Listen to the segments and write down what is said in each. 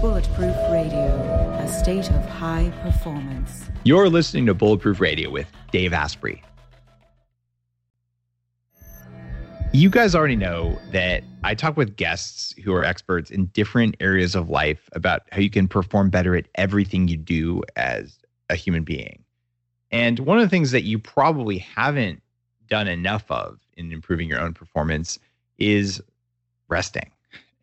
Bulletproof Radio, a state of high performance. You're listening to Bulletproof Radio with Dave Asprey. You guys already know that I talk with guests who are experts in different areas of life about how you can perform better at everything you do as a human being. And one of the things that you probably haven't done enough of in improving your own performance is resting.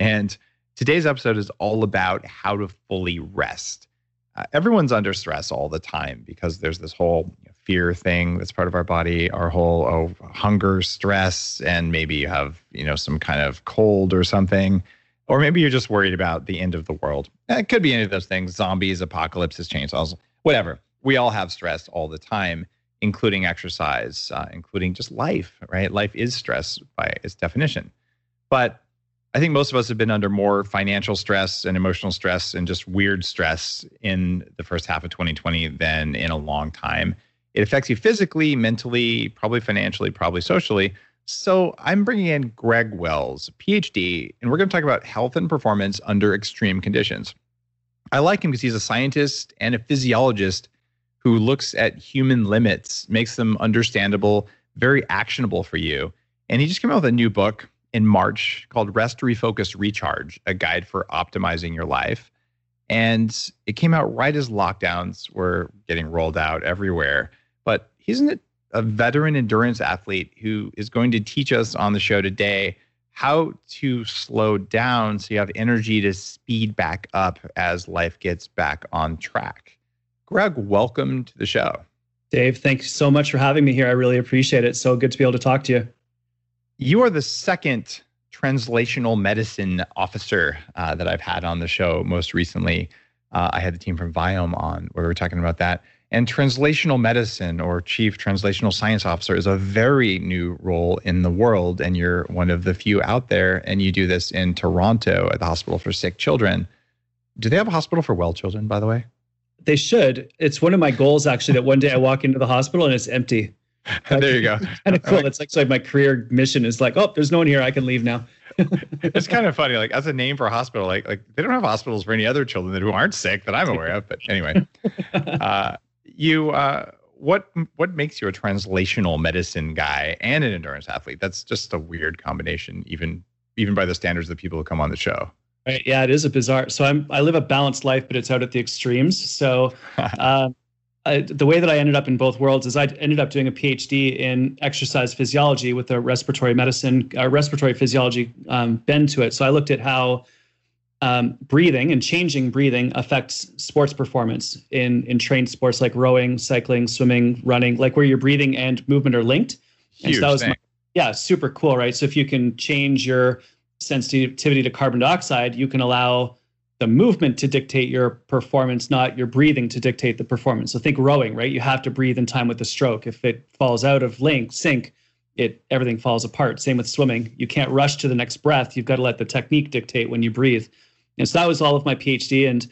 And today's episode is all about how to fully rest. Uh, everyone's under stress all the time because there's this whole fear thing that's part of our body, our whole oh, hunger, stress, and maybe you have you know some kind of cold or something, or maybe you're just worried about the end of the world. It could be any of those things: zombies, apocalypses, chainsaws, whatever. We all have stress all the time, including exercise, uh, including just life. Right? Life is stress by its definition, but I think most of us have been under more financial stress and emotional stress and just weird stress in the first half of 2020 than in a long time. It affects you physically, mentally, probably financially, probably socially. So I'm bringing in Greg Wells, PhD, and we're going to talk about health and performance under extreme conditions. I like him because he's a scientist and a physiologist who looks at human limits, makes them understandable, very actionable for you. And he just came out with a new book in March called Rest, Refocus, Recharge, a guide for optimizing your life. And it came out right as lockdowns were getting rolled out everywhere. But he's a veteran endurance athlete who is going to teach us on the show today how to slow down so you have energy to speed back up as life gets back on track. Greg, welcome to the show. Dave, thanks so much for having me here. I really appreciate it. So good to be able to talk to you. You are the second translational medicine officer uh, that I've had on the show most recently. Uh, I had the team from Viome on where we were talking about that. And translational medicine or chief translational science officer is a very new role in the world. And you're one of the few out there. And you do this in Toronto at the Hospital for Sick Children. Do they have a hospital for well children, by the way? They should. It's one of my goals, actually, that one day I walk into the hospital and it's empty. there you go. kind of cool. It's like, so like my career mission is like, oh, there's no one here. I can leave now. it's kind of funny. Like as a name for a hospital, like like they don't have hospitals for any other children that who aren't sick that I'm aware of. But anyway, uh, you uh, what what makes you a translational medicine guy and an endurance athlete? That's just a weird combination, even even by the standards of the people who come on the show. Right. Yeah, it is a bizarre. So I'm I live a balanced life, but it's out at the extremes. So. Um, I, the way that I ended up in both worlds is I ended up doing a PhD in exercise physiology with a respiratory medicine, a respiratory physiology um, bend to it. So I looked at how um, breathing and changing breathing affects sports performance in in trained sports like rowing, cycling, swimming, running, like where your breathing and movement are linked. Huge so that was thing. My, yeah, super cool, right? So if you can change your sensitivity to carbon dioxide, you can allow the movement to dictate your performance, not your breathing to dictate the performance. So think rowing, right? You have to breathe in time with the stroke. If it falls out of link, sync, it everything falls apart. Same with swimming. You can't rush to the next breath. You've got to let the technique dictate when you breathe. And so that was all of my PhD. And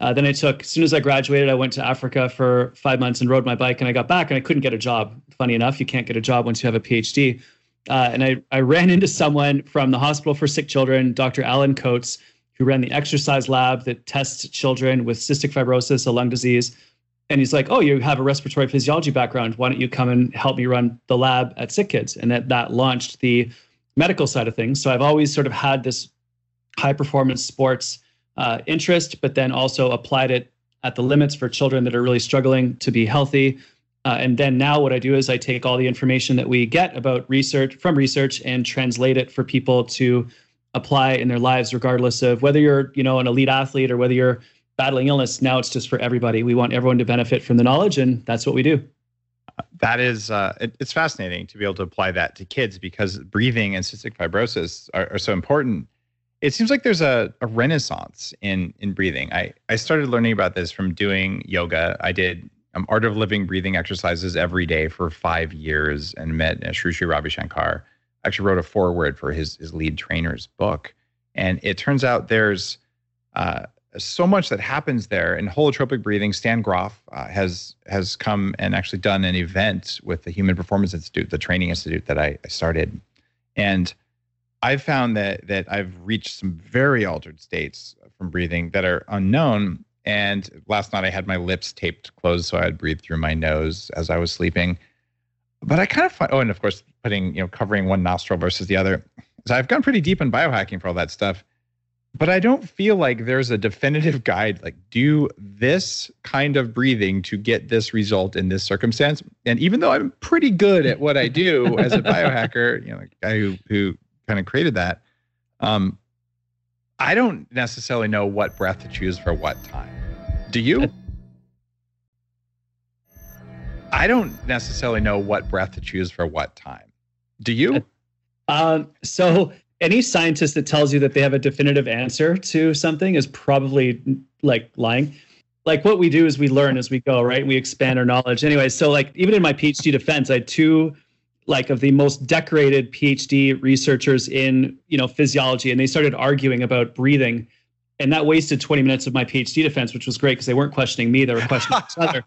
uh, then I took, as soon as I graduated, I went to Africa for five months and rode my bike. And I got back and I couldn't get a job. Funny enough, you can't get a job once you have a PhD. Uh, and I, I ran into someone from the Hospital for Sick Children, Dr. Allan Coates, who ran the exercise lab that tests children with cystic fibrosis, a lung disease. And he's like, "Oh, you have a respiratory physiology background. Why don't you come and help me run the lab at Sick Kids?" And that that launched the medical side of things. So I've always sort of had this high performance sports uh, interest, but then also applied it at the limits for children that are really struggling to be healthy. Uh, and then now what I do is I take all the information that we get about research from research and translate it for people to apply in their lives, regardless of whether you're, you know, an elite athlete or whether you're battling illness. Now it's just for everybody. We want everyone to benefit from the knowledge, and that's what we do. That is, uh, it, it's fascinating to be able to apply that to kids because breathing and cystic fibrosis are, are so important. It seems like there's a, a renaissance in in breathing. I I started learning about this from doing yoga. I did um, art of living breathing exercises every day for five years and met Sri Sri Ravi Shankar actually wrote a foreword for his his lead trainer's book, and it turns out there's uh, so much that happens there in holotropic breathing. Stan Grof uh, has has come and actually done an event with the Human Performance Institute, the training institute that I, I started, and I've found that that I've reached some very altered states from breathing that are unknown. And last night I had my lips taped closed so I'd breathe through my nose as I was sleeping. But I kind of find, oh, and of course, putting, you know, covering one nostril versus the other. So I've gone pretty deep in biohacking for all that stuff. But I don't feel like there's a definitive guide, like do this kind of breathing to get this result in this circumstance. And even though I'm pretty good at what I do as a biohacker, you know, the guy who, who kind of created that, um, I don't necessarily know what breath to choose for what time. Do you? I don't necessarily know what breath to choose for what time. Do you? Um, so any scientist that tells you that they have a definitive answer to something is probably like lying. Like what we do is we learn as we go, right? We expand our knowledge. Anyway, so like even in my PhD defense, I had two like of the most decorated PhD researchers in you know physiology, and they started arguing about breathing, and that wasted 20 minutes of my PhD defense, which was great because they weren't questioning me; they were questioning each other,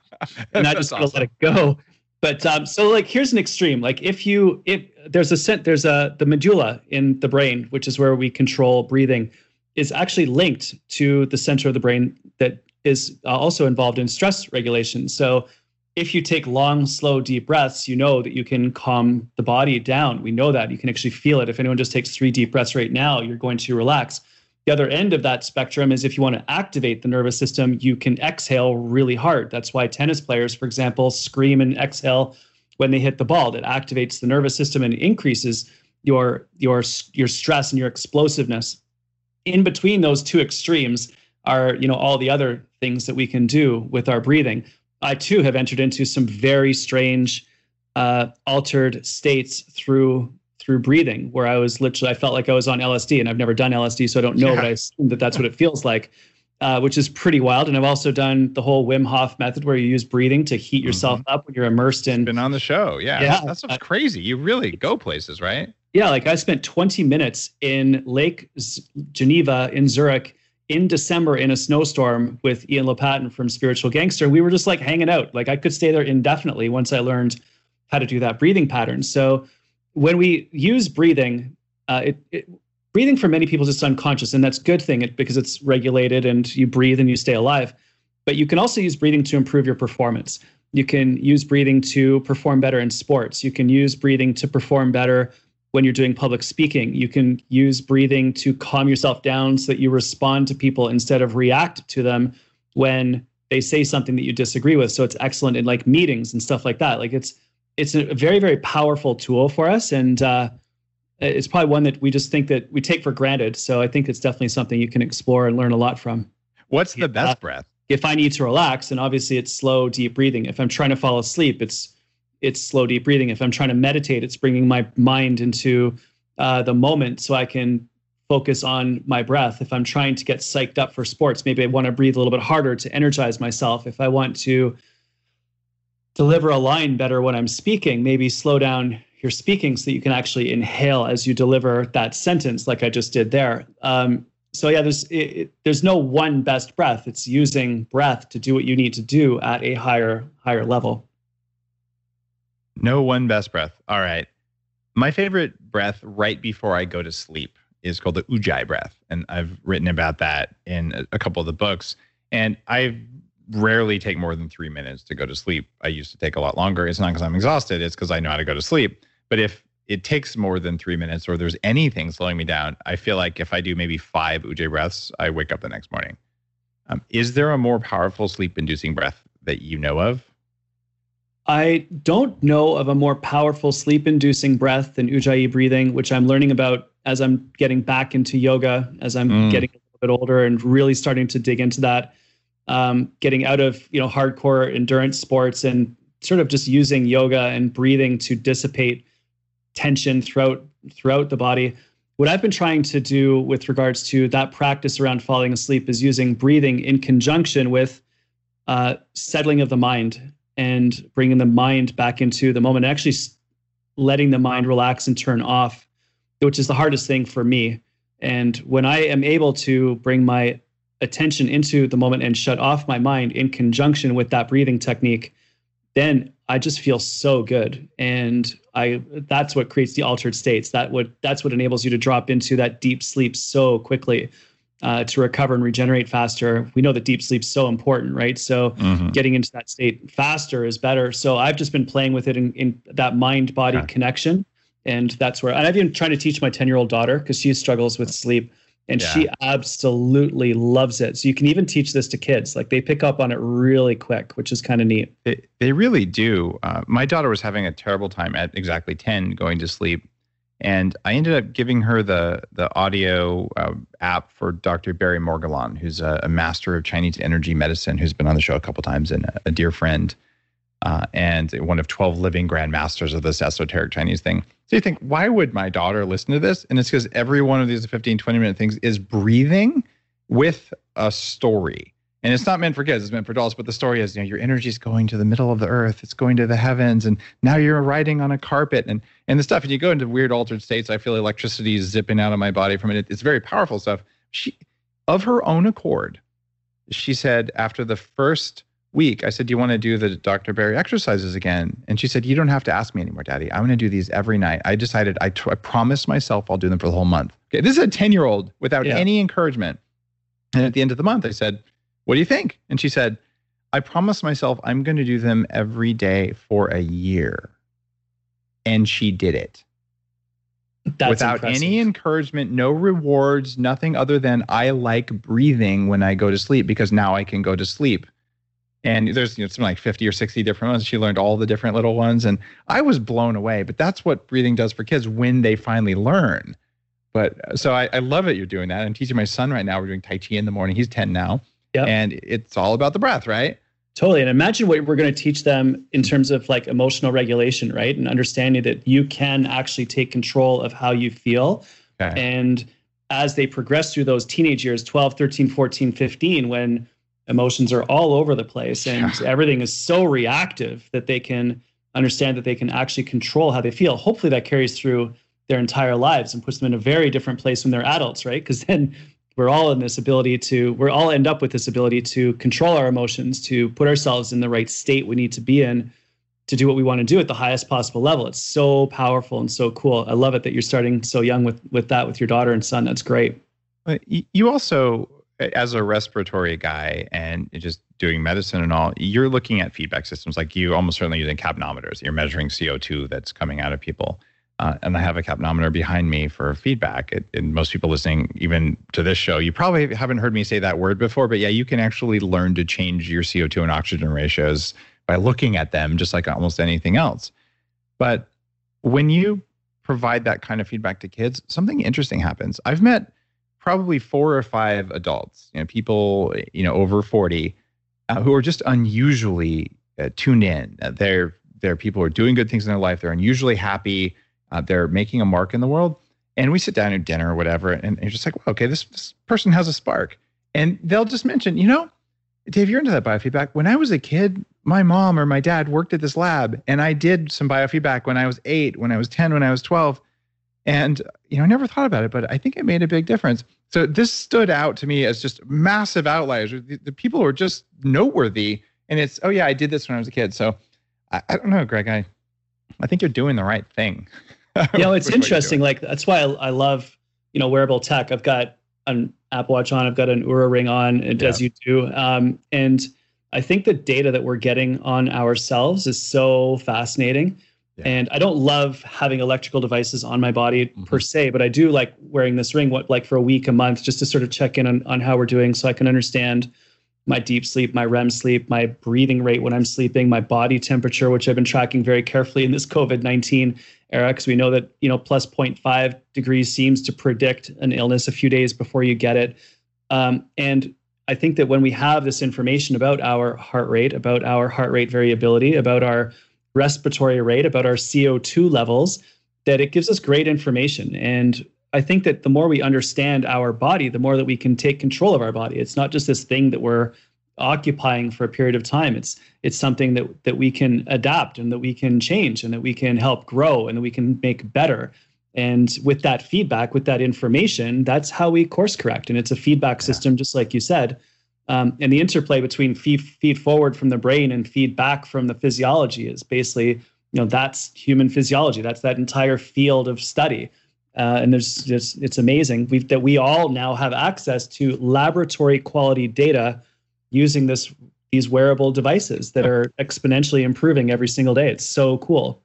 and I just awesome. let it go. But um, so like here's an extreme. Like if you if there's a scent, there's a the medulla in the brain, which is where we control breathing, is actually linked to the center of the brain that is uh, also involved in stress regulation. So if you take long, slow, deep breaths, you know that you can calm the body down. We know that. You can actually feel it. If anyone just takes three deep breaths right now, you're going to relax. The other end of that spectrum is if you want to activate the nervous system, you can exhale really hard. That's why tennis players, for example, scream and exhale when they hit the ball. That activates the nervous system and increases your your your stress and your explosiveness. In between those two extremes are, you know, all the other things that we can do with our breathing. I too have entered into some very strange, uh, altered states through through breathing, where I was literally I felt like I was on LSD, and I've never done LSD, so I don't know, yeah. but I assume that that's what it feels like, uh, which is pretty wild. And I've also done the whole Wim Hof method, where you use breathing to heat yourself mm-hmm. up when you're immersed in. Been on the show, yeah, yeah. That's, that's uh, crazy. You really go places, right? Yeah, like I spent 20 minutes in Lake Z- Geneva in Zurich in December in a snowstorm with Ian Lopatin from Spiritual Gangster. We were just like hanging out. Like I could stay there indefinitely once I learned how to do that breathing pattern. So when we use breathing, uh, it, it, breathing for many people is just unconscious, and that's a good thing because it's regulated and you breathe and you stay alive. But you can also use breathing to improve your performance. You can use breathing to perform better in sports. You can use breathing to perform better when you're doing public speaking. You can use breathing to calm yourself down so that you respond to people instead of react to them when they say something that you disagree with. So it's excellent in like meetings and stuff like that. Like it's it's a very very powerful tool for us, and uh, it's probably one that we just think that we take for granted. So I think it's definitely something you can explore and learn a lot from. What's the best uh, breath? If I need to relax, and obviously it's slow, deep breathing. If I'm trying to fall asleep, it's it's slow deep breathing if i'm trying to meditate it's bringing my mind into uh, the moment so i can focus on my breath if i'm trying to get psyched up for sports maybe i want to breathe a little bit harder to energize myself if i want to deliver a line better when i'm speaking maybe slow down your speaking so that you can actually inhale as you deliver that sentence like i just did there um, so yeah there's it, it, there's no one best breath it's using breath to do what you need to do at a higher higher level no one best breath. All right. My favorite breath right before I go to sleep is called the Ujjayi breath. And I've written about that in a couple of the books. And I rarely take more than three minutes to go to sleep. I used to take a lot longer. It's not because I'm exhausted, it's because I know how to go to sleep. But if it takes more than three minutes or there's anything slowing me down, I feel like if I do maybe five Ujjayi breaths, I wake up the next morning. Um, is there a more powerful sleep inducing breath that you know of? I don't know of a more powerful sleep inducing breath than Ujjayi breathing, which I'm learning about as I'm getting back into yoga, as I'm mm. getting a little bit older and really starting to dig into that. Um, getting out of you know hardcore endurance sports and sort of just using yoga and breathing to dissipate tension throughout throughout the body. What I've been trying to do with regards to that practice around falling asleep is using breathing in conjunction with uh, settling of the mind and bringing the mind back into the moment, actually letting the mind relax and turn off, which is the hardest thing for me. And when I am able to bring my attention into the moment and shut off my mind in conjunction with that breathing technique, then I just feel so good. And I that's what creates the altered states. That would that's what enables you to drop into that deep sleep so quickly. Uh, to recover and regenerate faster. We know that deep sleep's so important, right? So mm-hmm. getting into that state faster is better. So I've just been playing with it in, in that mind body yeah. connection. And that's where, and I've been trying to teach my 10 year old daughter because she struggles with sleep and yeah. she absolutely loves it. So you can even teach this to kids. Like they pick up on it really quick, which is kind of neat. They, they really do. Uh, my daughter was having a terrible time at exactly 10 going to sleep. And I ended up giving her the the audio uh, app for Dr. Barry Morguelan, who's a, a, master of Chinese energy medicine, who's been on the show a couple times and a, a dear friend, Uh, and one of 12 living grandmasters of this esoteric Chinese thing. So you think, why would my daughter listen to this? And it's because every one of these 15, 20 minute things is breathing with a story. And it's not meant for kids, it's meant for adults. But the story is, you know, your energy is going to the middle of the earth, it's going to the heavens, and now you're riding on a carpet and and the stuff. And you go into weird altered states. I feel electricity zipping out of my body from it. It's very powerful stuff. She of her own accord, she said after the first week, I said, Do you want to do the Dr. Barry exercises again? And she said, You don't have to ask me anymore, Daddy. I'm going to do these every night. I decided, I, promised myself I'll do them for the whole month. Okay, this is a 10 year old without yeah. any encouragement. And at the end of the month, I said, What do you think? And she said, I promised myself I'm going to do them every day for a year. And she did it. That's without impressive. any encouragement, no rewards, nothing other than I like breathing when I go to sleep because now I can go to sleep and there's you know something like 50 or 60 different ones. She learned all the different little ones. And i was blown away but that's what breathing does for kids when they finally learn. But uh, so i, I love it you're doing that. I'm teaching my son right now we're doing tai chi in the morning. He's 10 now. Yep. and it's all about the breath right? Totally. And imagine what we're going to teach them in terms of like emotional regulation right? And understanding that you can actually take control of how you feel. Okay. and as they progress through those teenage years 12 13 14 15 when emotions are all over the place and yeah. everything is so reactive that they can understand that they can actually control how they feel. Hopefully that carries through their entire lives and puts them in a very different place when they're adults, right? Because then we're all in this ability to we're all end up with this ability to control our emotions, to put ourselves in the right state we need to be in to do what we want to do at the highest possible level. It's so powerful and so cool. I love it that you're starting so young with with that with your daughter and son. That's great. You also as a respiratory guy and just doing medicine and all, you're looking at feedback systems like you almost certainly using capnometers. You're measuring CO2 that's coming out of people. Uh, and I have a capnometer behind me for feedback. It, and most people listening, even to this show, you probably haven't heard me say that word before, but yeah, you can actually learn to change your CO2 and oxygen ratios by looking at them, just like almost anything else. But when you provide that kind of feedback to kids, something interesting happens. I've met probably four or five adults, you know, people, you know, over 40 uh, who are just unusually uh, tuned in. Uh, they're, they're people who are doing good things in their life. They're unusually happy. Uh, they're making a mark in the world. And we sit down at dinner or whatever, and, you're just like, well, okay, this, this person has a spark. And they'll just mention, you know, Dave, you're into that biofeedback. When I was a kid, my mom or my dad worked at this lab, and I did some biofeedback when I was eight, when I was 10, when I was 12 and you know, I never thought about it, but I think it made a big difference. So this stood out to me as just massive outliers. The, the people are just noteworthy, and it's oh yeah, I did this when I was a kid. So I, don't know, Greg. I I think you're doing the right thing. you know, it's interesting. Like that's why I, I love you know wearable tech. I've got an Apple Watch on. I've got an Oura Ring on, yeah. as you do, um, and I think the data that we're getting on ourselves is so fascinating and I don't love having electrical devices on my body mm-hmm. per se, but I do like wearing this ring, what like for a week, a month, just to sort of check in on, on how we're doing so I can understand my deep sleep, my REM sleep, my breathing rate when I'm sleeping, my body temperature, which I've been tracking very carefully in this COVID 19 era, because we know that, you know, plus 0.5 degrees seems to predict an illness a few days before you get it. Um, and I think that when we have this information about our heart rate, about our heart rate variability, about our respiratory rate, about our CO2 levels, that it gives us great information. And I think that the more we understand our body, the more that we can take control of our body. It's not just this thing that we're occupying for a period of time. It's it's something that that we can adapt and that we can change and that we can help grow and that we can make better. And with that feedback, with that information, that's how we course correct. And it's a feedback system, just like you said, um, and the interplay between feed, feed forward from the brain and feed back from the physiology is basically you know that's human physiology. That's that entire field of study. Uh, and there's just it's amazing We've, that we all now have access to laboratory quality data using this these wearable devices that are exponentially improving every single day. It's so cool.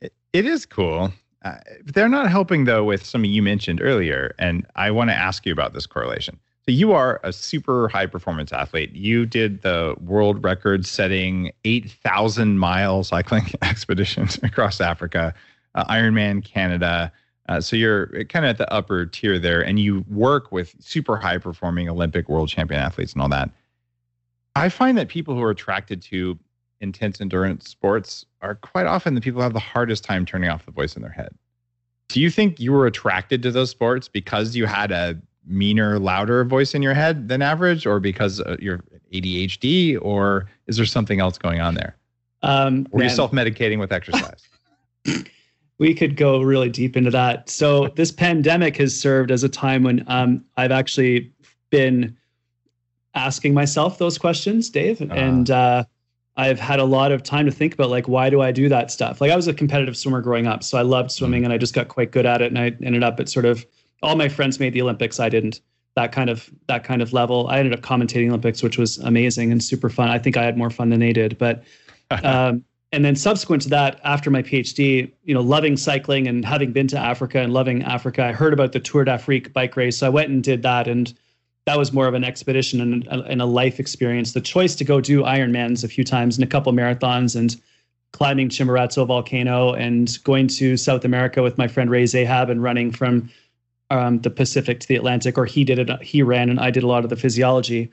it, it is cool. Uh, they're not helping though with something you mentioned earlier, and I want to ask you about this correlation. So you are a super high performance athlete. You did the world record setting 8,000 mile cycling expeditions across Africa, uh, Ironman Canada. Uh, so you're kind of at the upper tier there, and you work with super high performing Olympic world champion athletes and all that. I find that people who are attracted to intense endurance sports are quite often the people who have the hardest time turning off the voice in their head. Do you think you were attracted to those sports because you had a meaner, louder voice in your head than average, or because uh, you're ADHD, or is there something else going on there? Um, Were you self medicating with exercise? we could go really deep into that. So, this pandemic has served as a time when um, I've actually been asking myself those questions, Dave. Uh-huh. And uh, I've had a lot of time to think about like why do I do that stuff? Like I was a competitive swimmer growing up, so I loved swimming mm-hmm. and I just got quite good at it and I ended up at sort of all my friends made the Olympics, I didn't. That kind of that kind of level. I ended up commentating Olympics, which was amazing and super fun. I think I had more fun than they did, but um, and then subsequent to that, after my PhD, you know, loving cycling and having been to Africa and loving Africa, I heard about the Tour d'Afrique bike race. So I went and did that and that was more of an expedition and a, and a life experience. The choice to go do Ironmans a few times and a couple marathons and climbing Chimborazo volcano and going to South America with my friend Ray Zahab and running from um, the Pacific to the Atlantic, or he did it. He ran, and I did a lot of the physiology.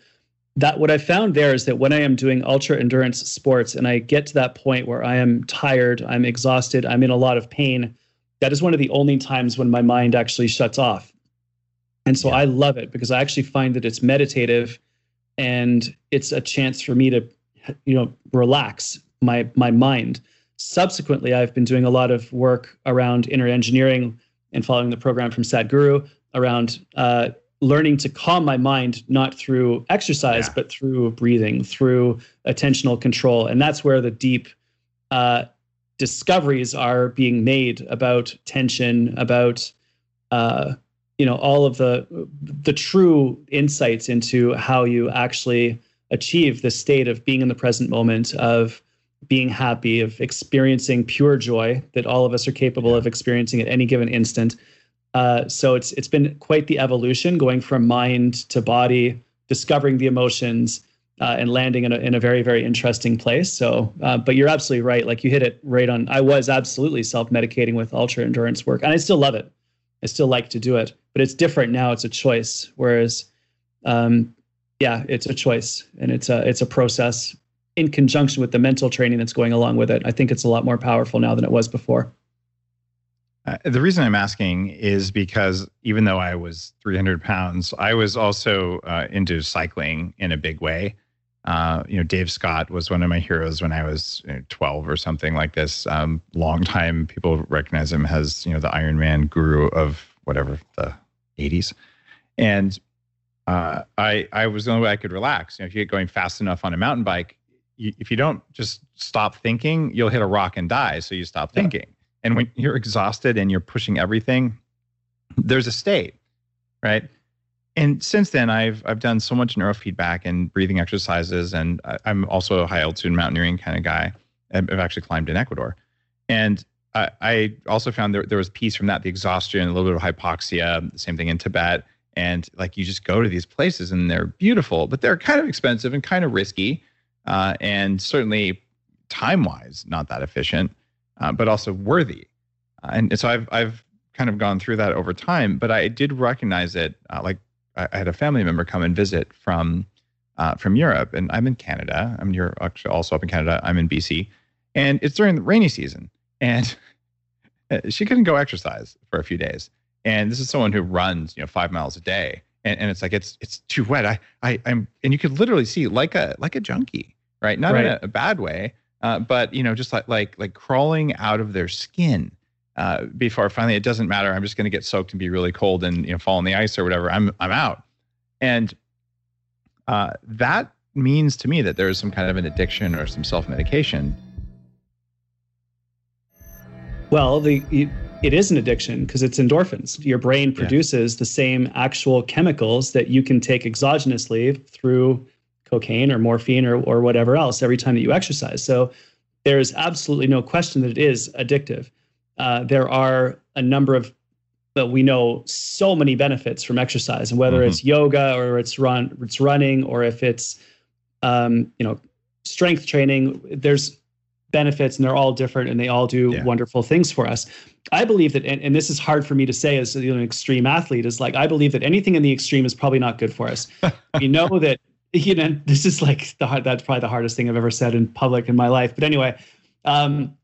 That what I found there is that when I am doing ultra endurance sports and I get to that point where I am tired, I'm exhausted, I'm in a lot of pain, that is one of the only times when my mind actually shuts off. And so yeah. I love it because I actually find that it's meditative and it's a chance for me to you know relax my my mind. Subsequently, I've been doing a lot of work around inner engineering and following the program from Sadhguru around uh, learning to calm my mind not through exercise yeah. but through breathing, through attentional control, and that's where the deep uh, discoveries are being made about tension, about uh, you know all of the the true insights into how you actually achieve the state of being in the present moment of being happy of experiencing pure joy that all of us are capable of experiencing at any given instant. Uh, so it's it's been quite the evolution going from mind to body discovering the emotions uh, and landing in a, in a very very interesting place. So uh, but you're absolutely right. Like you hit it right on i was absolutely self-medicating with ultra endurance work and i still love it. I still like to do it but it's different now. It's a choice. Whereas, um, yeah, it's a choice and it's a it's a process in conjunction with the mental training that's going along with it. I think it's a lot more powerful now than it was before. Uh, the reason I'm asking is because even though I was 300 pounds, I was also uh, into cycling in a big way. Uh, you know, Dave Scott was one of my heroes when I was you know, 12 or something like this. Um, long time people recognize him as you know the Ironman guru of whatever the 80s, and uh, I I was the only way I could relax. You know, if you get going fast enough on a mountain bike, if you don't just stop thinking, you'll hit a rock and die. So you stop thinking. Yeah. And when you're exhausted and you're pushing everything, there's a state, right? And since then, I've I've done so much neurofeedback and breathing exercises, and I'm also a high altitude mountaineering kind of guy. I've actually climbed in Ecuador, and I, I also found there, there was peace from that, the exhaustion, a little bit of hypoxia, same thing in Tibet. And like you just go to these places and they're beautiful, but they're kind of expensive and kind of risky. Uh, and certainly time wise, not that efficient, uh, but also worthy. Uh, and so I've, I've kind of gone through that over time, but I did recognize it. Uh, like I, had a family member come and visit from, uh, from Europe and I'm in Canada. I'm you're actually also up in Canada. I'm in BC and it's during the rainy season and she couldn't go exercise for a few days. And this is someone who runs, you know, five miles a day, and, and it's like it's it's too wet. I I I'm and you could literally see like a like a junkie, right? Not right. in a, a, bad way, uh, but you know, just like like like crawling out of their skin. Uh, before finally, it doesn't matter. I'm just going to get soaked and be really cold and you know fall on the ice or whatever. I'm I'm out, and uh, that means to me that there is some kind of an addiction or some self medication Well, the it is an addiction because it's endorphins. Your brain produces yeah. the same actual chemicals that you can take exogenously through cocaine or morphine or, or whatever else every time that you exercise. So there's absolutely no question that it is addictive. Uh, there are a number of but we know so many benefits from exercise and whether mm-hmm. it's yoga or it's run it's running or if it's um, you know strength training there's benefits and they're all different and they all do yeah. wonderful things for us. I believe that and, and, this is hard for me to say as you know, an extreme athlete is like i believe that anything in the extreme is probably not good for us. We know that you know this is like the hard that's probably the hardest thing i've ever said in public in my life. But anyway um,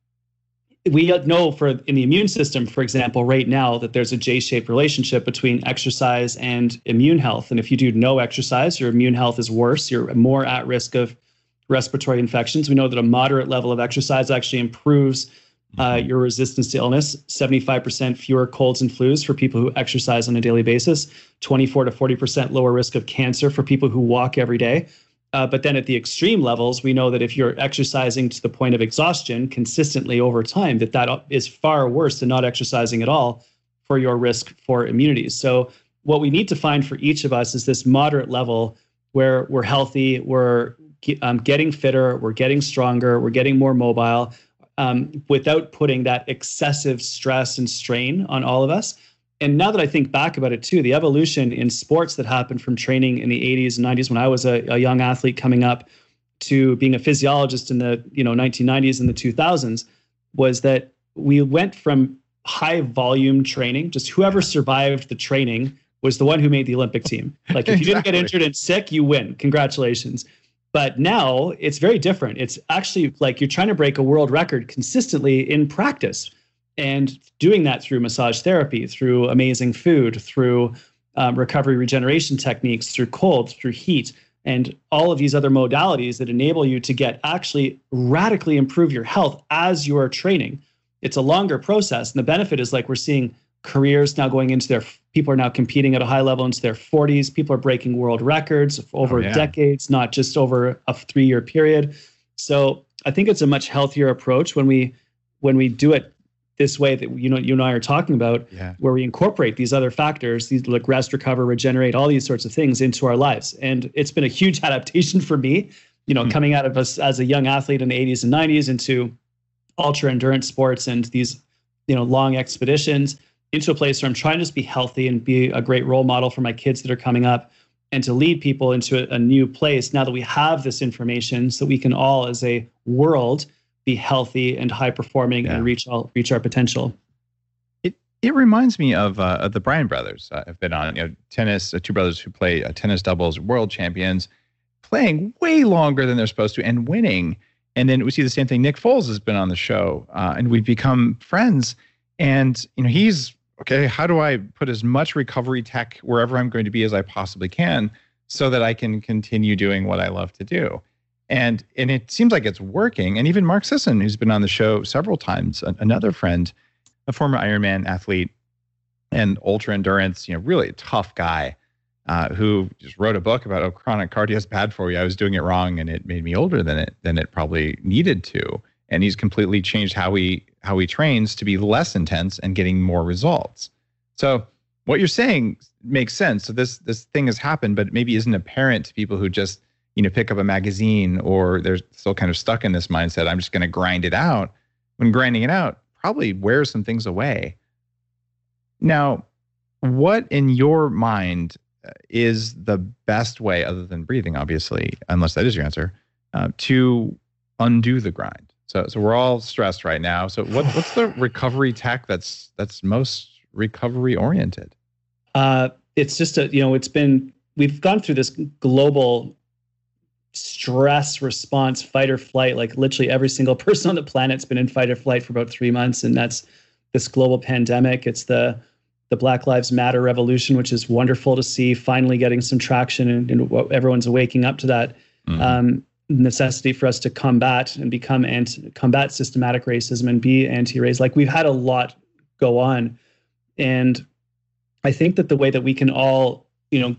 we know for in the immune system for example right now that there's a j-shaped relationship between exercise and immune health. And if you do no exercise your immune health is worse. You're more at risk of respiratory infections. We know that a moderate level of exercise actually improves uh, mm-hmm. your resistance to illness. 75% fewer colds and flus for people who exercise on a daily basis, 24 to 40% lower risk of cancer for people who walk every day. Uh, but then at the extreme levels, we know that if you're exercising to the point of exhaustion consistently over time, that that is far worse than not exercising at all for your risk for immunity. So what we need to find for each of us is this moderate level where we're healthy, we're um, getting fitter, we're getting stronger, we're getting more mobile um, without putting that excessive stress and strain on all of us. And now that I think back about it too, the evolution in sports that happened from training in the 80s and 90s when I was a, a young athlete coming up to being a physiologist in the you know 1990s and the 2000s was that we went from high volume training, just whoever survived the training was the one who made the Olympic team. Like if you didn't get injured and sick, you win. Congratulations. But now it's very different. It's actually like you're trying to break a world record consistently in practice and doing that through massage therapy, through amazing food, through um, recovery regeneration techniques, through cold, through heat, and all of these other modalities that enable you to get actually radically improve your health as you are training. It's a longer process. And the benefit is like we're seeing careers now going into their people are now competing at a high level into their 40s people are breaking world records over oh, yeah. decades not just over a three year period so i think it's a much healthier approach when we when we do it this way that you know you and i are talking about yeah. where we incorporate these other factors these like rest recover regenerate all these sorts of things into our lives and it's been a huge adaptation for me you know mm-hmm. coming out of us as a young athlete in the 80s and 90s into ultra endurance sports and these you know long expeditions into a place where I'm trying to just be healthy and be a great role model for my kids that are coming up and to lead people into a, a new place now that we have this information so we can all as a world be healthy and high performing yeah. and reach all reach our potential. It it reminds me of, uh, of the Bryan brothers. Uh, I've been on you know tennis uh, two brothers who play uh, tennis doubles world champions playing way longer than they're supposed to and winning. And then we see the same thing. Nick Foles has been on the show uh, and we've become friends. And you know he's okay, how do I put as much recovery tech wherever I'm going to be as I possibly can so that I can continue doing what I love to do? And and it seems like it's working. And even Mark Sisson, who's been on the show several times, another friend, a former Ironman athlete and ultra endurance, you know, really tough guy, uh, who just wrote a book about oh, chronic cardio is bad for you. I was doing it wrong, and it made me older than it than it probably needed to. And he's completely changed how we how he trains to be less intense and getting more results. So what you're saying makes sense. So this this thing has happened, but maybe isn't apparent to people who just you know pick up a magazine or they're still kind of stuck in this mindset. I'm just going to grind it out. When grinding it out probably wears some things away. Now, what in your mind uh, is the best way, other than breathing, obviously, unless that is your answer, uh, to undo the grind? So so we're all stressed right now. So what what's the recovery tech that's that's most recovery oriented? Uh, it's just a you know it's been we've gone through this global stress response fight or flight like literally every single person on the planet's been in fight or flight for about three months and that's this global pandemic it's the the black lives matter revolution which is wonderful to see finally getting some traction and, and everyone's waking up to that mm-hmm. um, necessity for us to combat and become anti combat systematic racism and be anti-race. Like we've had a lot go on, and I think that the way that we can all, you know,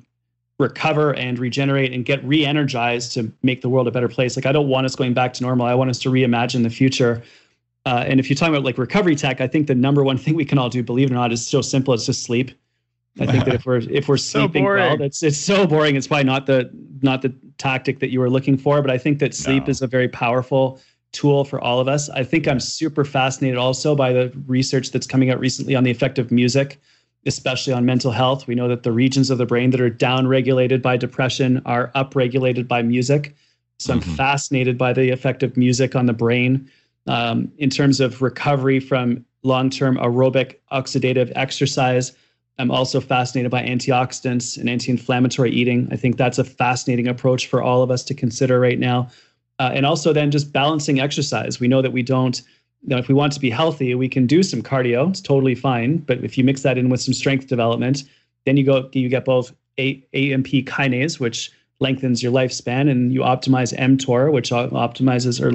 recover and regenerate and get re-energized to make the world a better place. Like I don't want us going back to normal. I want us to reimagine the future. Uh, and if you're talking about like recovery tech, I think the number one thing we can all do, believe it or not, is so simple. It's just sleep. I think that if we're if we're sleeping so well, that's it's so boring. It's probably not the not the tactic that you were looking for, but I think that sleep No. is a very powerful tool for all of us. I think I'm super fascinated also by the research that's coming out recently on the effect of music, especially on mental health. We know that the regions of the brain that are downregulated by depression are upregulated by music. So I'm Mhm. fascinated by the effect of music on the brain um, in terms of recovery from long-term aerobic oxidative exercise. I'm also fascinated by antioxidants and anti-inflammatory eating. I think that's a fascinating approach for all of us to consider right now. Uh, and also then just balancing exercise. We know that we don't, you know, if we want to be healthy, we can do some cardio. It's totally fine. But if you mix that in with some strength development, then you go, you get both A- AMP kinase, which lengthens your lifespan, and you optimize mTOR, which optimizes or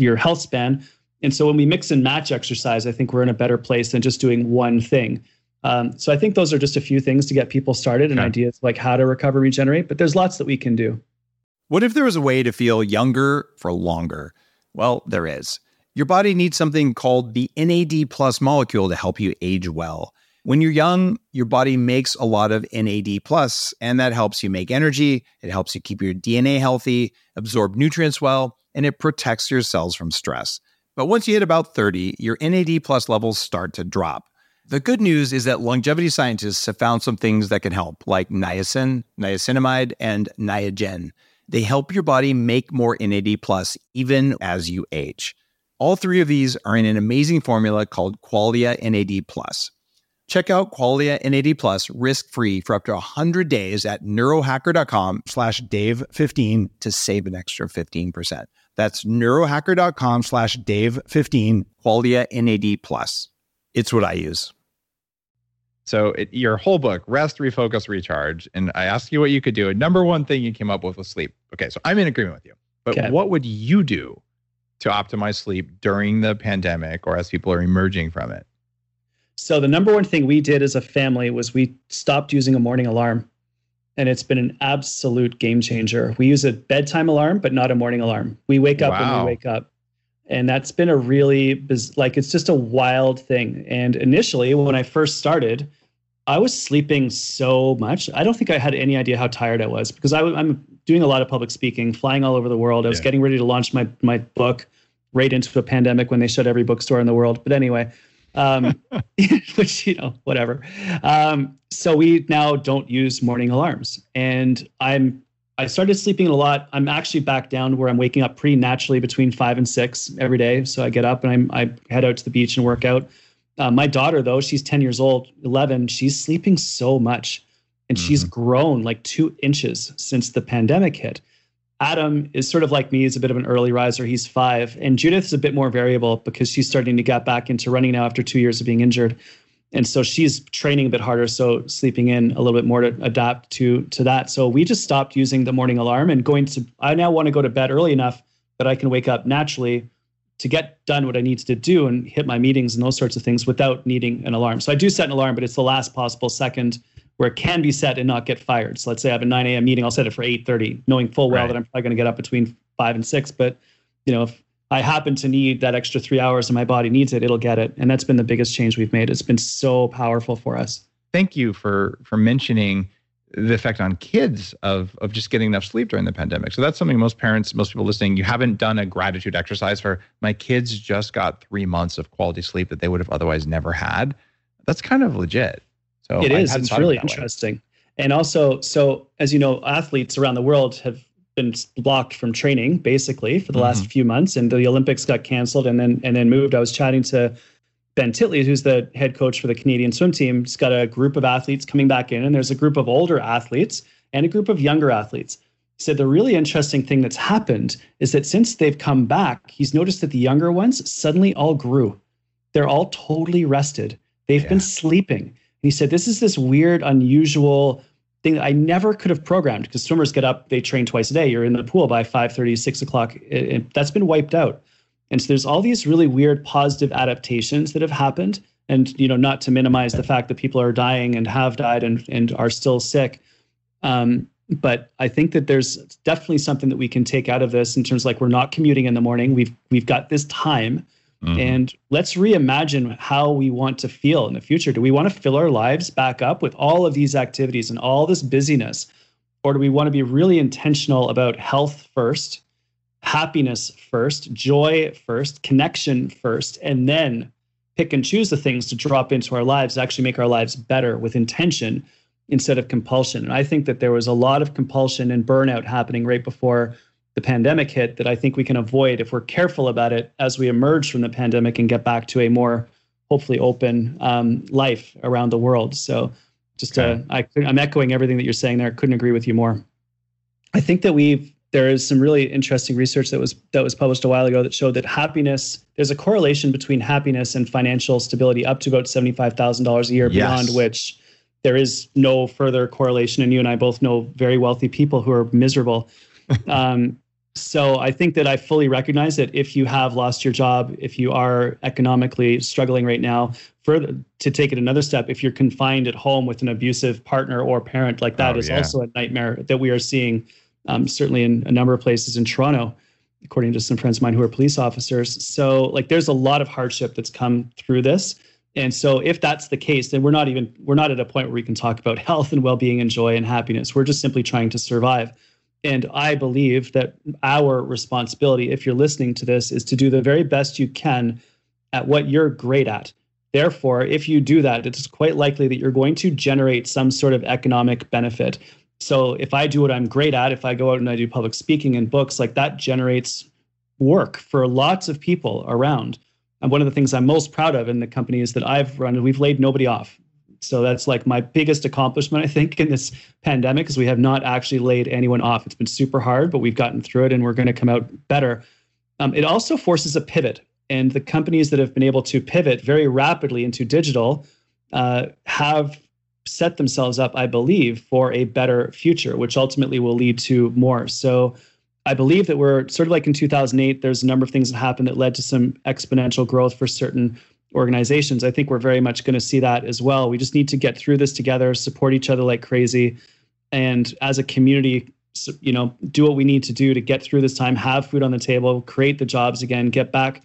your health span. And so when we mix and match exercise, I think we're in a better place than just doing one thing. Um, so I think those are just a few things to get people started and Okay. ideas like how to recover, regenerate. But there's lots that we can do. What if there was a way to feel younger for longer? Well, there is. Your body needs something called the NAD plus molecule to help you age well. When you're young, your body makes a lot of NAD plus, and that helps you make energy. It helps you keep your DNA healthy, absorb nutrients well, and it protects your cells from stress. But once you hit about 30, your NAD plus levels start to drop. The good news is that longevity scientists have found some things that can help, like niacin, niacinamide, and niagen. They help your body make more NAD plus even as you age. All three of these are in an amazing formula called Qualia NAD plus. Check out Qualia NAD plus risk-free for up to 100 days at neurohacker.com slash Dave15 to save an extra 15%. That's neurohacker.com slash Dave15, Qualia NAD plus. It's what I use. So it, your whole book, rest, refocus, recharge, and I asked you what you could do. And number one thing you came up with was sleep. Okay, so I'm in agreement with you. But Okay. what would you do to optimize sleep during the pandemic or as people are emerging from it? So the number one thing we did as a family was we stopped using a morning alarm. And it's been an absolute game changer. We use a bedtime alarm, but not a morning alarm. We wake up when Wow. we wake up. And that's been a really like it's just a wild thing. And initially when I first started, I was sleeping so much. I don't think I had any idea how tired I was because I, am doing a lot of public speaking, flying all over the world. I was Yeah. getting ready to launch my my book right into a pandemic when they shut every bookstore in the world. But anyway, um, which you know whatever. Um, so we now don't use morning alarms, and I'm I started sleeping a lot. I'm actually back down where I'm waking up pretty naturally between five and six every day. So I get up and I'm, I head out to the beach and work out. Uh, my daughter, though, she's 10 years old, 11, she's sleeping so much and she's grown like two inches since the pandemic hit. Adam is sort of like me, he's a bit of an early riser. He's five. And Judith's a bit more variable because she's starting to get back into running now after two years of being injured. And so she's training a bit harder, so sleeping in a little bit more to adapt to to that. So we just stopped using the morning alarm and going to I now want to go to bed early enough that I can wake up naturally to get done what I need to do and hit my meetings and those sorts of things without needing an alarm. So I do set an alarm, but it's the last possible second where it can be set and not get fired. So let's say I have a 9 a.m. meeting, I'll set it for 8:30, knowing full well Right. that I'm probably going to get up between five and six. But you know, if I happen to need that extra three hours and my body needs it, it'll get it. And that's been the biggest change we've made. It's been so powerful for us. Thank you for for mentioning the effect on kids of of just getting enough sleep during the pandemic. So that's something most parents, most people listening, you haven't done a gratitude exercise for my kids just got three months of quality sleep that they would have otherwise never had. That's kind of legit. So it I is. It's really that way. interesting. And also, so as you know, athletes around the world have been blocked from training basically for the last Mm-hmm. few months, and the Olympics got canceled and then and then moved. I was chatting to Ben Titley, who's the head coach for the Canadian swim team. He's got a group of athletes coming back in, and there's a group of older athletes and a group of younger athletes. He said the really interesting thing that's happened is that since they've come back, he's noticed that the younger ones suddenly all grew. They're all totally rested. They've Yeah. been sleeping. And he said, This is this weird, unusual thing that I never could have programmed because swimmers get up, they train twice a day. You're in the pool by 5:30, 6 o'clock. It- it- that's been wiped out. And so there's all these really weird positive adaptations that have happened. And you know, not to minimize the fact that people are dying and have died and, and are still sick. Um, but I think that there's definitely something that we can take out of this in terms of like we're not commuting in the morning. We've we've got this time Mm-hmm. And let's reimagine how we want to feel in the future. Do we want to fill our lives back up with all of these activities and all this busyness? Or do we want to be really intentional about health first, happiness first, joy first, connection first, and then pick and choose the things to drop into our lives, to actually make our lives better with intention instead of compulsion? And I think that there was a lot of compulsion and burnout happening right before the pandemic hit that I think we can avoid if we're careful about it as we emerge from the pandemic and get back to a more hopefully open um, life around the world. So just uh, okay. uh, I, I'm echoing everything that you're saying there. I couldn't agree with you more. I think that we've there is some really interesting research that was that was published a while ago that showed that happiness there's a correlation between happiness and financial stability up to about seventy five thousand dollars a year, yes. beyond which there is no further correlation. And you and I both know very wealthy people who are miserable. um, so I think that I fully recognize that if you have lost your job, if you are economically struggling right now, further to take it another step, if you're confined at home with an abusive partner or parent, like that oh, is yeah. also a nightmare that we are seeing um, certainly in a number of places in Toronto, according to some friends of mine who are police officers. So like there's a lot of hardship that's come through this. And so if that's the case, then we're not even we're not at a point where we can talk about health and well-being and joy and happiness. We're just simply trying to survive. And I believe that our responsibility, if you're listening to this, is to do the very best you can at what you're great at. Therefore, if you do that, it's quite likely that you're going to generate some sort of economic benefit. So if I do what I'm great at, if I go out and I do public speaking and books, like that generates work for lots of people around. And one of the things I'm most proud of in the companies that I've run, we've laid nobody off. So that's like my biggest accomplishment, I think, in this pandemic is we have not actually laid anyone off. It's been super hard, but we've gotten through it and we're going to come out better. Um, it also forces a pivot. And the companies that have been able to pivot very rapidly into digital uh, have set themselves up, I believe, for a better future, which ultimately will lead to more. So I believe that we're sort of like in 2008, there's a number of things that happened that led to some exponential growth for certain organizations. I think we're very much going to see that as well. We just need to get through this together, support each other like crazy, and as a community, you know, do what we need to do to get through this time, have food on the table, create the jobs again, get back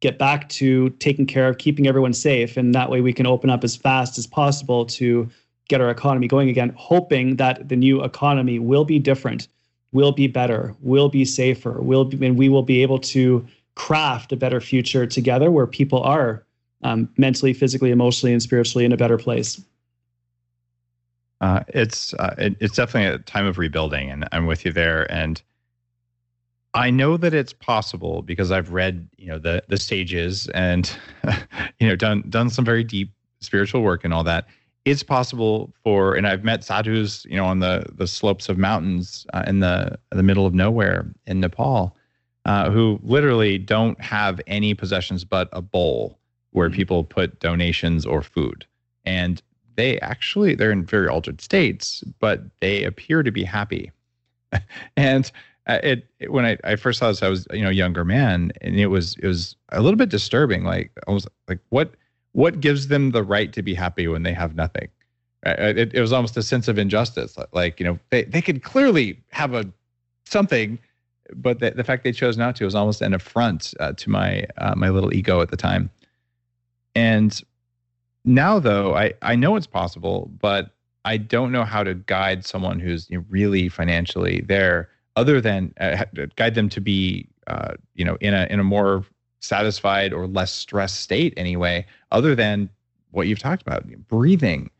get back to taking care of keeping everyone safe and that way we can open up as fast as possible to get our economy going again hoping that the new economy will be different will be better will be safer will be, and we will be able to craft a better future together where people are um, mentally, physically, emotionally, and spiritually in a better place. Uh, it's uh, it, it's definitely a time of rebuilding, and I'm with you there. And I know that it's possible because I've read you know the the stages and you know done done some very deep spiritual work and all that. It's possible for, and I've met sadhus, you know, on the the slopes of mountains uh, in the the middle of nowhere in Nepal, uh, who literally don't have any possessions but a bowl where mm-hmm. people put donations or food. And they actually they're in very altered states, but they appear to be happy. and uh, it, it, when I, I first saw this, I was you know younger man, and it was it was a little bit disturbing. Like I was like, what what gives them the right to be happy when they have nothing? It, it was almost a sense of injustice. Like you know they they could clearly have a something, but the, the fact they chose not to was almost an affront uh, to my uh, my little ego at the time. And now, though, I, I know it's possible, but I don't know how to guide someone who's really financially there, other than uh, guide them to be, uh, you know, in a in a more satisfied or less stressed state anyway. Other than what you've talked about, breathing.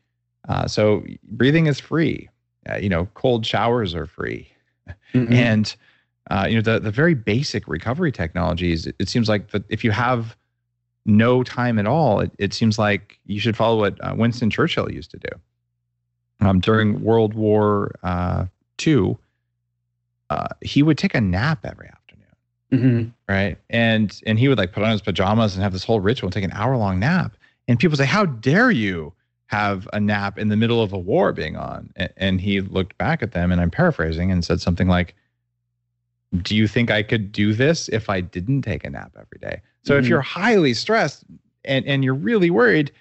Uh, so breathing is free. Uh, you know, cold showers are free, mm-hmm. and uh, you know the the very basic recovery technologies. It, it seems like that if you have no time at all, it, it seems like you should follow what uh, Winston Churchill used to do. Um, during World War uh, II, uh, he would take a nap every afternoon, mm-hmm. right? And and he would like put on his pajamas and have this whole ritual and take an hour long nap. And people say, "How dare you have a nap in the middle of a war being on?" And, and he looked back at them, and I'm paraphrasing, and said something like, "Do you think I could do this if I didn't take a nap every day?" So mm-hmm. if you're highly stressed and, and you're really worried,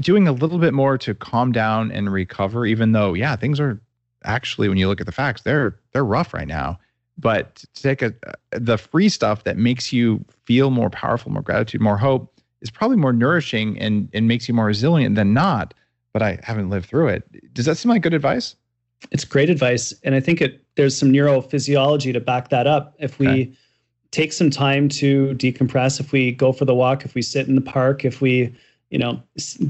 doing a little bit more to calm down and recover, even though, yeah, things are actually, when you look at the facts, they're they're rough right now. but to take a, the free stuff that makes you feel more powerful, more gratitude, more hope is probably more nourishing and, and makes you more resilient than not. But I haven't lived through it. Does that seem like good advice? It's great advice. And I think it there's some neurophysiology to back that up. If we okay. Take some time to decompress, if we go for the walk, if we sit in the park, if we, you know,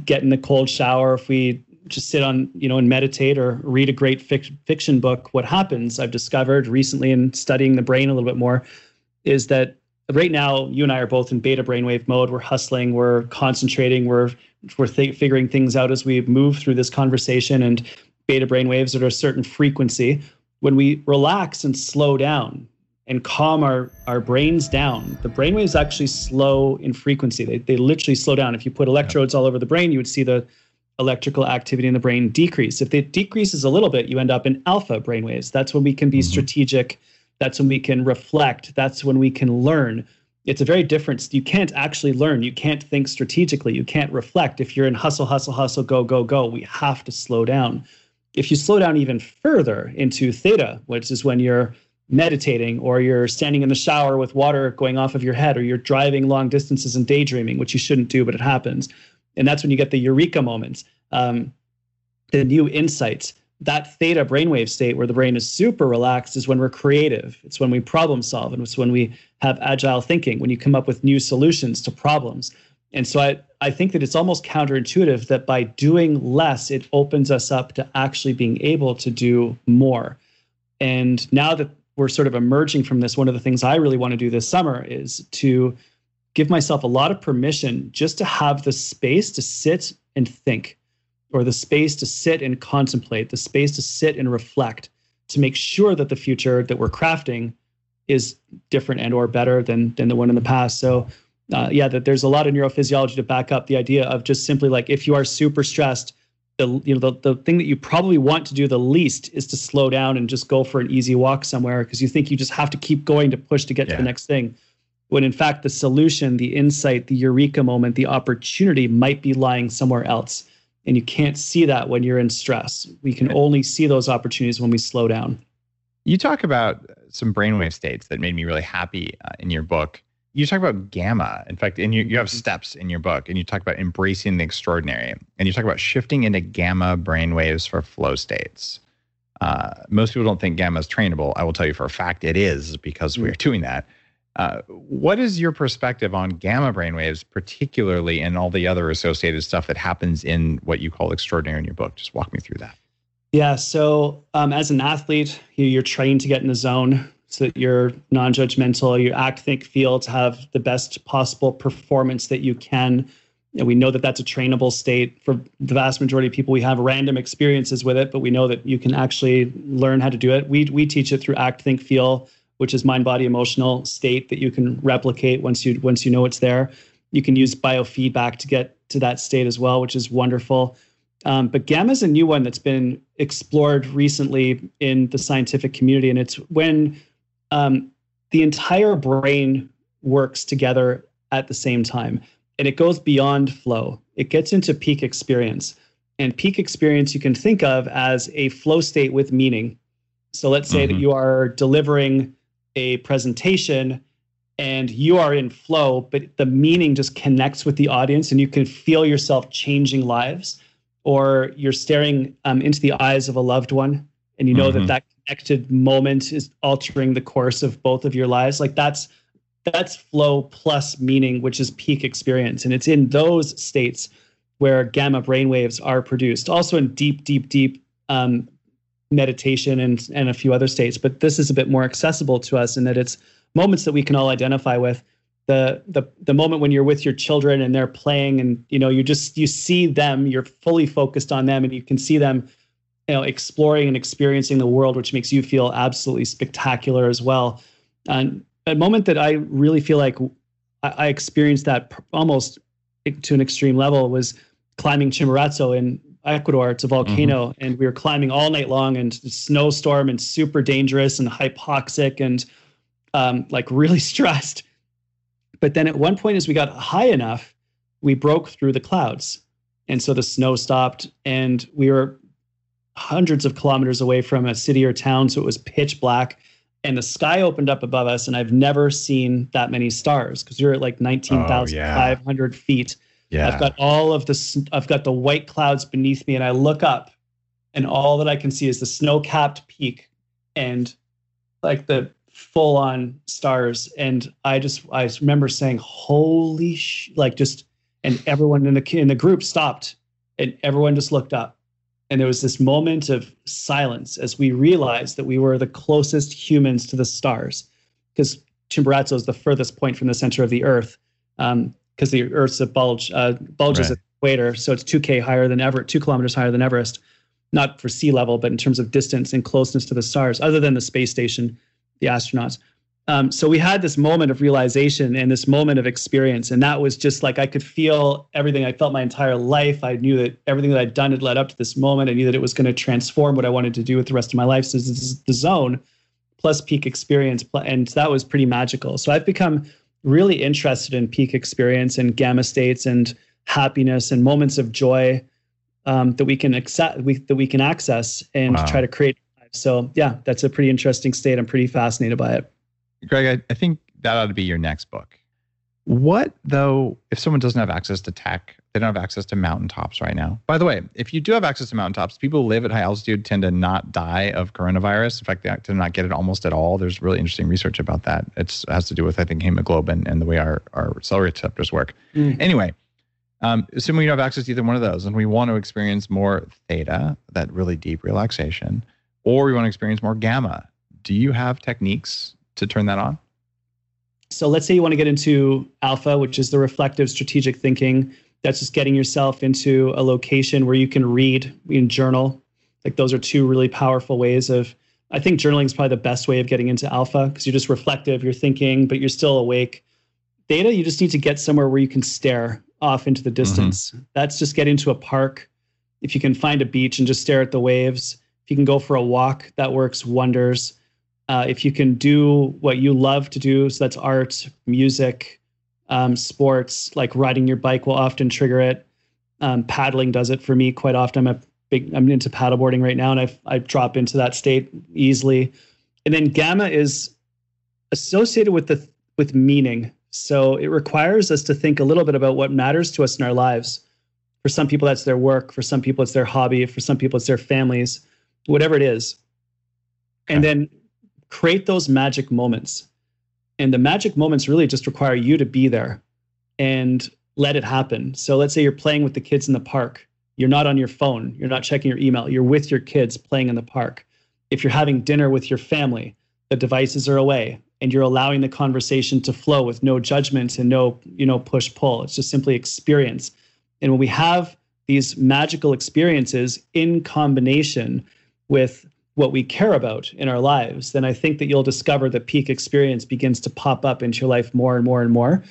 get in the cold shower, if we just sit on, you know, and meditate or read a great fic- fiction book, what happens, I've discovered recently in studying the brain a little bit more, is that right now you and I are both in beta brainwave mode. We're hustling, we're concentrating, we're we're th- figuring things out as we move through this conversation and beta brainwaves at a certain frequency. When we relax and slow down and calm our, our brains down, the brainwaves actually slow in frequency. They, they literally slow down. If you put electrodes all over the brain, you would see the electrical activity in the brain decrease. If it decreases a little bit, you end up in alpha brainwaves. That's when we can be mm-hmm. strategic. That's when we can reflect. That's when we can learn. It's a very different. You can't actually learn. You can't think strategically. You can't reflect. If you're in hustle, hustle, hustle, go, go, go, we have to slow down. If you slow down even further into theta, which is when you're meditating or you're standing in the shower with water going off of your head or you're driving long distances and daydreaming, which you shouldn't do, but it happens and that's when you get the eureka moments, um, the new insights. That theta brainwave state where the brain is super relaxed is when we're creative. It's when we problem solve, and it's when we have agile thinking. When you come up with new solutions to problems. And so I, I think that it's almost counterintuitive that by doing less, it opens us up to actually being able to do more. And now that we're sort of emerging from this, one of the things I really want to do this summer is to give myself a lot of permission just to have the space to sit and think or the space to sit and contemplate the space to sit and reflect to make sure that the future that we're crafting is different and or better than than the one in the past. So uh, yeah that there's a lot of neurophysiology to back up the idea of just simply like if you are super stressed the you know the, the thing that you probably want to do the least is to slow down and just go for an easy walk somewhere because you think you just have to keep going to push to get yeah. to the next thing when in fact the solution, the insight, the eureka moment, the opportunity might be lying somewhere else. And you can't see that when you're in stress. We can only see those opportunities when we slow down. You talk about some brainwave states that made me really happy uh, in your book. You talk about gamma. In fact, and you, you have mm-hmm. steps in your book, and you talk about embracing the extraordinary. And you talk about shifting into gamma brainwaves for flow states. Uh, most people don't think gamma is trainable. I will tell you for a fact it is because we are doing that. Uh, what is your perspective on gamma brainwaves, particularly and all the other associated stuff that happens in what you call extraordinary in your book? Just walk me through that. Yeah. So, um, as an athlete, you're trained to get in the zone so that you're non judgmental, you act, think, feel to have the best possible performance that you can. And we know that that's a trainable state. For the vast majority of people, we have random experiences with it, but we know that you can actually learn how to do it. We, we teach it through act, think, feel which is mind body emotional state that you can replicate once you once you know it's there you can use biofeedback to get to that state as well which is wonderful um, but gamma is a new one that's been explored recently in the scientific community and it's when um, the entire brain works together at the same time and it goes beyond flow it gets into peak experience and peak experience you can think of as a flow state with meaning so let's say mm-hmm. that you are delivering a presentation and you are in flow, but the meaning just connects with the audience and you can feel yourself changing lives, or you're staring um, into the eyes of a loved one and you know mm-hmm. that that connected moment is altering the course of both of your lives. Like that's that's flow plus meaning, which is peak experience, and it's in those states where gamma brainwaves are produced. Also in deep, deep, deep um, meditation and and a few other states but this is a bit more accessible to us in that it's moments that we can all identify with the the the moment when you're with your children and they're playing and you know you just you see them you're fully focused on them and you can see them you know exploring and experiencing the world which makes you feel absolutely spectacular as well and a moment that i really feel like i, I experienced that almost to an extreme level was climbing chimborazo in Ecuador. It's a volcano, mm-hmm. and we were climbing all night long, and snowstorm, and super dangerous, and hypoxic, and um, like really stressed. But then at one point, as we got high enough, we broke through the clouds, and so the snow stopped, and we were hundreds of kilometers away from a city or town, so it was pitch black. and the sky opened up above us, and I've never seen that many stars because you're at like oh, nineteen thousand five hundred feet. Yeah. I've got all of the I've got the white clouds beneath me, and I look up, and all that I can see is the snow-capped peak, and like the full-on stars. And I just I remember saying, "Holy sh!" Like just, and everyone in the in the group stopped, and everyone just looked up, and there was this moment of silence as we realized that we were the closest humans to the stars, because Chimborazo is the furthest point from the center of the Earth. Um, because the Earth's a bulge, uh, bulges Right. at the equator, so it's 2k higher than Everest, two kilometers higher than Everest, not for sea level, but in terms of distance and closeness to the stars, other than the space station, the astronauts. Um, so we had this moment of realization and this moment of experience, and that was just like I could feel everything. I felt my entire life. I knew that everything that I'd done had led up to this moment. I knew that it was going to transform what I wanted to do with the rest of my life. So this is the zone plus peak experience, and that was pretty magical. So I've become really interested in peak experience and gamma states and happiness and moments of joy um, that we can accept, we, that we can access and Wow. try to create. So yeah, that's a pretty interesting state. I'm pretty fascinated by it. Greg, I, I think that ought to be your next book. What though, if someone doesn't have access to tech, they don't have access to mountaintops right now? By the way, if you do have access to mountaintops, people who live at high altitude tend to not die of coronavirus. In fact, they tend to not get it almost at all. There's really interesting research about that. It has to do with, I think, hemoglobin and the way our, our cell receptors work. Mm. Anyway, um, assuming you don't have access to either one of those and we want to experience more theta, that really deep relaxation, or we want to experience more gamma, do you have techniques to turn that on? So let's say you want to get into alpha, which is the reflective strategic thinking. That's just getting yourself into a location where you can read and journal. Like those are two really powerful ways of. I think journaling is probably the best way of getting into alpha because you're just reflective, you're thinking, but you're still awake. Theta, you just need to get somewhere where you can stare off into the mm-hmm. distance. That's just getting to a park. If you can find a beach and just stare at the waves, if you can go for a walk, that works wonders. Uh, if you can do what you love to do, so that's art, music, um, sports, like riding your bike will often trigger it. Um, paddling does it for me quite often. I'm a big, I'm into paddleboarding right now, and I I drop into that state easily. And then gamma is associated with the with meaning. So it requires us to think a little bit about what matters to us in our lives. For some people, that's their work. For some people, it's their hobby. For some people, it's their families. Whatever it is, and then create those magic moments. And the magic moments really just require you to be there and let it happen. So let's say you're playing with the kids in the park. You're not on your phone, you're not checking your email, you're with your kids playing in the park. If you're having dinner with your family, the devices are away and you're allowing the conversation to flow with no judgment and no, you know, push pull. It's just simply experience. And when we have these magical experiences in combination with what we care about in our lives, then I think that you'll discover that peak experience begins to pop up into your life more and more and more.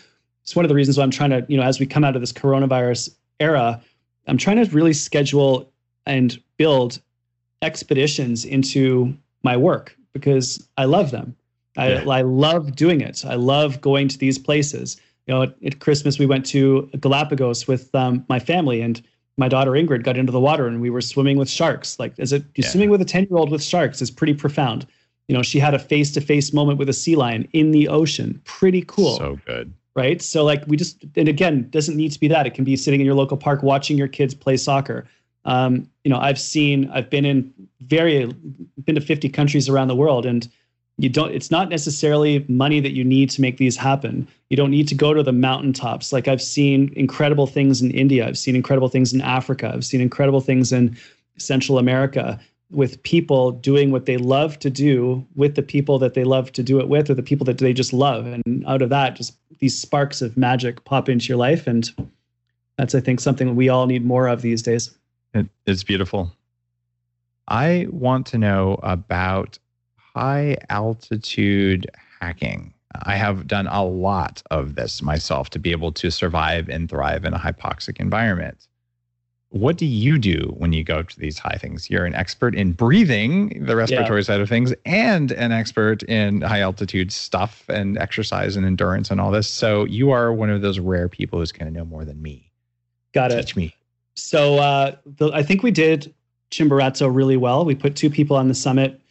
It's one of the reasons why I'm trying to, you know, as we come out of this coronavirus era, I'm trying to really schedule and build expeditions into my work because I love them. I, Yeah. I love doing it. I love going to these places. You know, at, at Christmas we went to Galapagos with um, my family, and my daughter Ingrid got into the water, and we were swimming with sharks. Like, as a Yeah. swimming with a ten year old with sharks is pretty profound. You know, she had a face to face moment with a sea lion in the ocean. Pretty cool So good. right? So like we just and again doesn't need to be that. It can be sitting in your local park watching your kids play soccer. Um, you know, I've seen I've been in very been to 50 countries around the world and you don't it's not necessarily money that you need to make these happen. You don't need to go to the mountaintops. Like I've seen incredible things in India, I've seen incredible things in Africa, I've seen incredible things in Central America with people doing what they love to do with the people that they love to do it with or the people that they just love and out of that just these sparks of magic pop into your life and that's i think something we all need more of these days It, it's beautiful. I want to know about high altitude hacking. I have done a lot of this myself to be able to survive and thrive in a hypoxic environment. What do you do when you go to these high things? You're an expert in breathing, the respiratory side of things, and an expert in high altitude stuff and exercise and endurance and all this. So you are one of those rare people who's going to know more than me. got it Teach me. so uh, the, i think we did chimborazo really well we put two people on the summit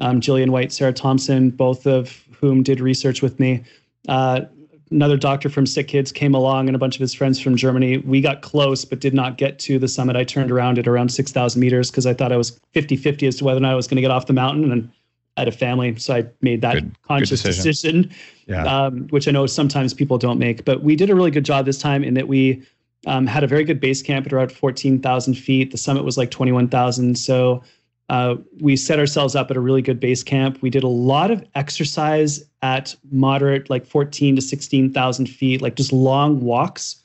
um, Jillian White, Sarah Thompson, both of whom did research with me. Uh, another doctor from Sick Kids came along and a bunch of his friends from Germany. We got close, but did not get to the summit. I turned around at around 6,000 meters because I thought I was 50 50 as to whether or not I was going to get off the mountain. And I had a family. So I made that good, conscious good decision, decision yeah. um, which I know sometimes people don't make. But we did a really good job this time in that we um, had a very good base camp at around 14,000 feet. The summit was like 21,000. So uh, we set ourselves up at a really good base camp. We did a lot of exercise at moderate, like 14 to 16,000 feet, like just long walks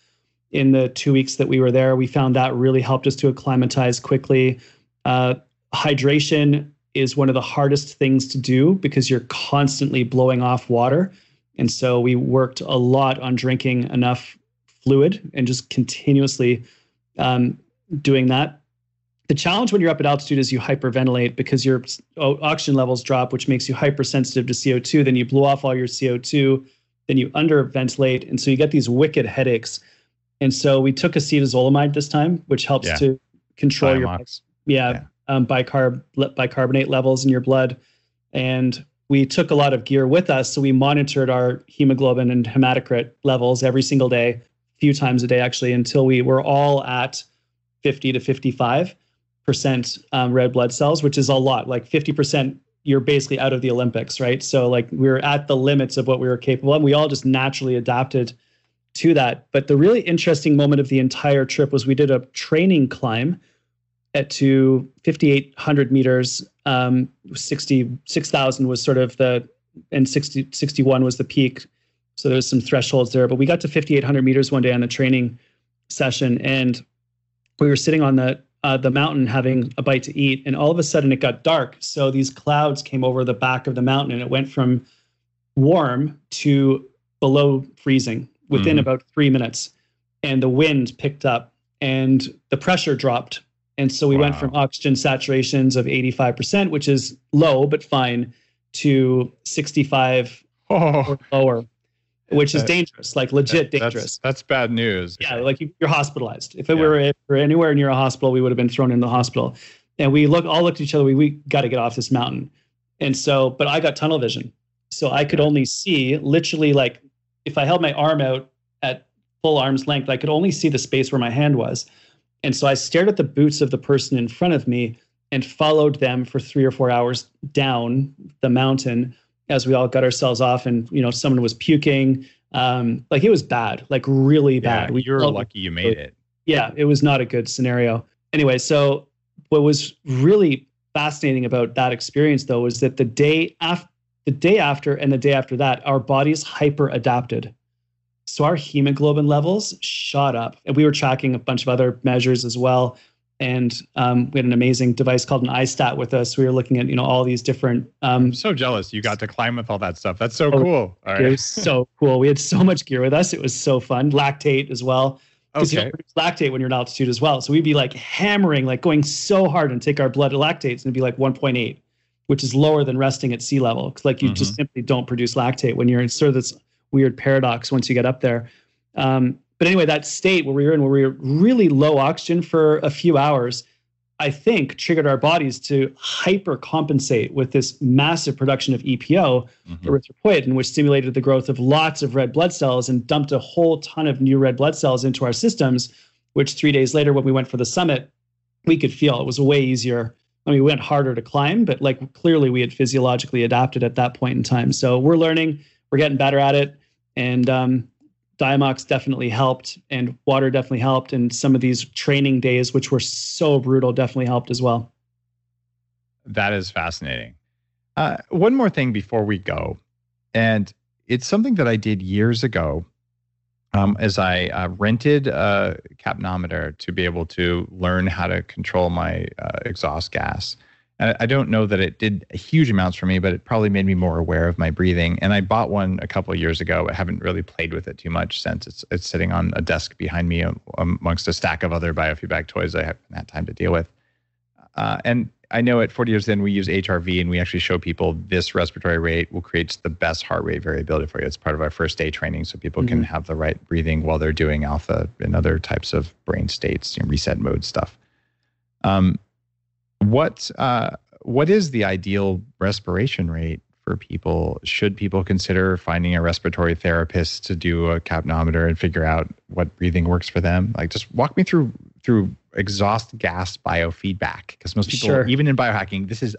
in the two weeks that we were there. We found that really helped us to acclimatize quickly. Uh, hydration is one of the hardest things to do because you're constantly blowing off water. And so we worked a lot on drinking enough fluid and just continuously um, doing that the challenge when you're up at altitude is you hyperventilate because your oxygen levels drop, which makes you hypersensitive to CO2. Then you blow off all your CO2, then you underventilate, and so you get these wicked headaches. And so we took acetazolamide this time, which helps yeah. to control Diamox. your yeah, yeah. Um, bicarb bicarbonate levels in your blood. And we took a lot of gear with us, so we monitored our hemoglobin and hematocrit levels every single day, a few times a day actually, until we were all at 50 to 55 percent um, red blood cells, which is a lot. Like 50%, you're basically out of the Olympics, right? So like we are at the limits of what we were capable of. And we all just naturally adapted to that. But the really interesting moment of the entire trip was we did a training climb at to 5,800 meters. Um, 66,000 was sort of the, and 60, 61 was the peak. So there was some thresholds there. But we got to 5,800 meters one day on the training session, and we were sitting on the uh, the mountain having a bite to eat, and all of a sudden it got dark. So these clouds came over the back of the mountain, and it went from warm to below freezing within mm. about three minutes. And the wind picked up, and the pressure dropped. And so we wow. went from oxygen saturations of 85%, which is low but fine, to 65 oh. or lower which is dangerous, like legit that, dangerous. That's, that's, bad news. Yeah, like you, are hospitalized. If it yeah. were, if were anywhere near a hospital, we would have been thrown in the hospital. And we look all looked at each other. We we got to get off this mountain. And so, but I got tunnel vision, so I could only see literally like if I held my arm out at full arm's length, I could only see the space where my hand was. And so I stared at the boots of the person in front of me and followed them for three or four hours down the mountain as we all got ourselves off and you know someone was puking. Um like it was bad like really bad. Yeah, we you're lucky you made it. Yeah it was not a good scenario. Anyway so what was really fascinating about that experience though was that the day after the day after and the day after that our bodies hyper adapted so our hemoglobin levels shot up and we were tracking a bunch of other measures as well and um, we had an amazing device called an iStat with us. We were looking at you know all these different. Um, I'm so jealous you got to climb with all that stuff. That's so oh, cool. All it was so cool. We had so much gear with us. It was so fun. Lactate as well. Because okay. you produce lactate when you're in altitude as well. So we'd be like hammering, like going so hard and take our blood lactates and it'd be like 1.8, which is lower than resting at sea level. Because like you mm-hmm. just simply don't produce lactate when you're in sort of this weird paradox once you get up there. Um, but anyway, that state where we were in, where we were really low oxygen for a few hours, I think triggered our bodies to hyper compensate with this massive production of EPO, mm-hmm. erythropoietin, which stimulated the growth of lots of red blood cells and dumped a whole ton of new red blood cells into our systems. Which three days later, when we went for the summit, we could feel it was way easier. I mean, we went harder to climb, but like clearly we had physiologically adapted at that point in time. So we're learning, we're getting better at it, and um, Diamox definitely helped, and water definitely helped, and some of these training days, which were so brutal, definitely helped as well. That is fascinating. Uh, one more thing before we go, and it's something that I did years ago. Um, as I uh, rented a capnometer to be able to learn how to control my uh, exhaust gas. I don't know that it did huge amounts for me, but it probably made me more aware of my breathing. And I bought one a couple of years ago. I haven't really played with it too much since it's it's sitting on a desk behind me amongst a stack of other biofeedback toys I haven't had time to deal with. Uh, and I know at 40 years in, we use HRV and we actually show people this respiratory rate will create the best heart rate variability for you. It's part of our first day training so people mm-hmm. can have the right breathing while they're doing alpha and other types of brain states, you know, reset mode stuff. Um, what uh, what is the ideal respiration rate for people? Should people consider finding a respiratory therapist to do a capnometer and figure out what breathing works for them? Like, just walk me through through exhaust gas biofeedback because most people, sure. even in biohacking, this is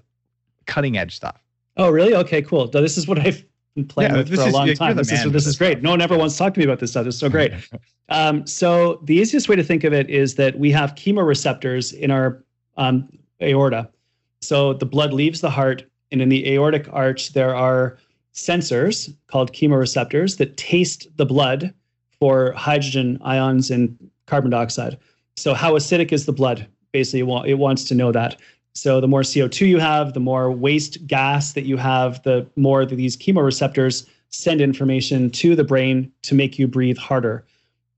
cutting edge stuff. Oh, really? Okay, cool. So this is what I've been playing yeah, with for a long time. This is this is great. No one ever wants to talk to me about this stuff. This is so great. um, so the easiest way to think of it is that we have chemoreceptors in our um, aorta. So the blood leaves the heart, and in the aortic arch there are sensors called chemoreceptors that taste the blood for hydrogen ions and carbon dioxide. So how acidic is the blood? Basically, it wants to know that. So the more CO2 you have, the more waste gas that you have, the more that these chemoreceptors send information to the brain to make you breathe harder.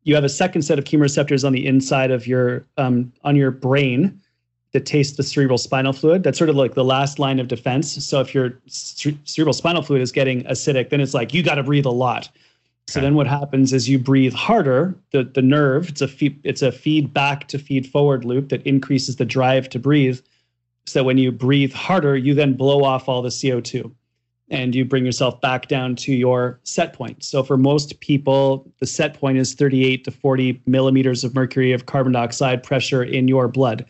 You have a second set of chemoreceptors on the inside of your um, on your brain that taste the cerebral spinal fluid. That's sort of like the last line of defense. So if your cerebral spinal fluid is getting acidic, then it's like you got to breathe a lot. So then what happens is you breathe harder. The the nerve it's a feed, it's a feedback to feed forward loop that increases the drive to breathe so when you breathe harder, you then blow off all the CO2 and you bring yourself back down to your set point. So for most people, the set point is 38 to 40 millimeters of mercury of carbon dioxide pressure in your blood.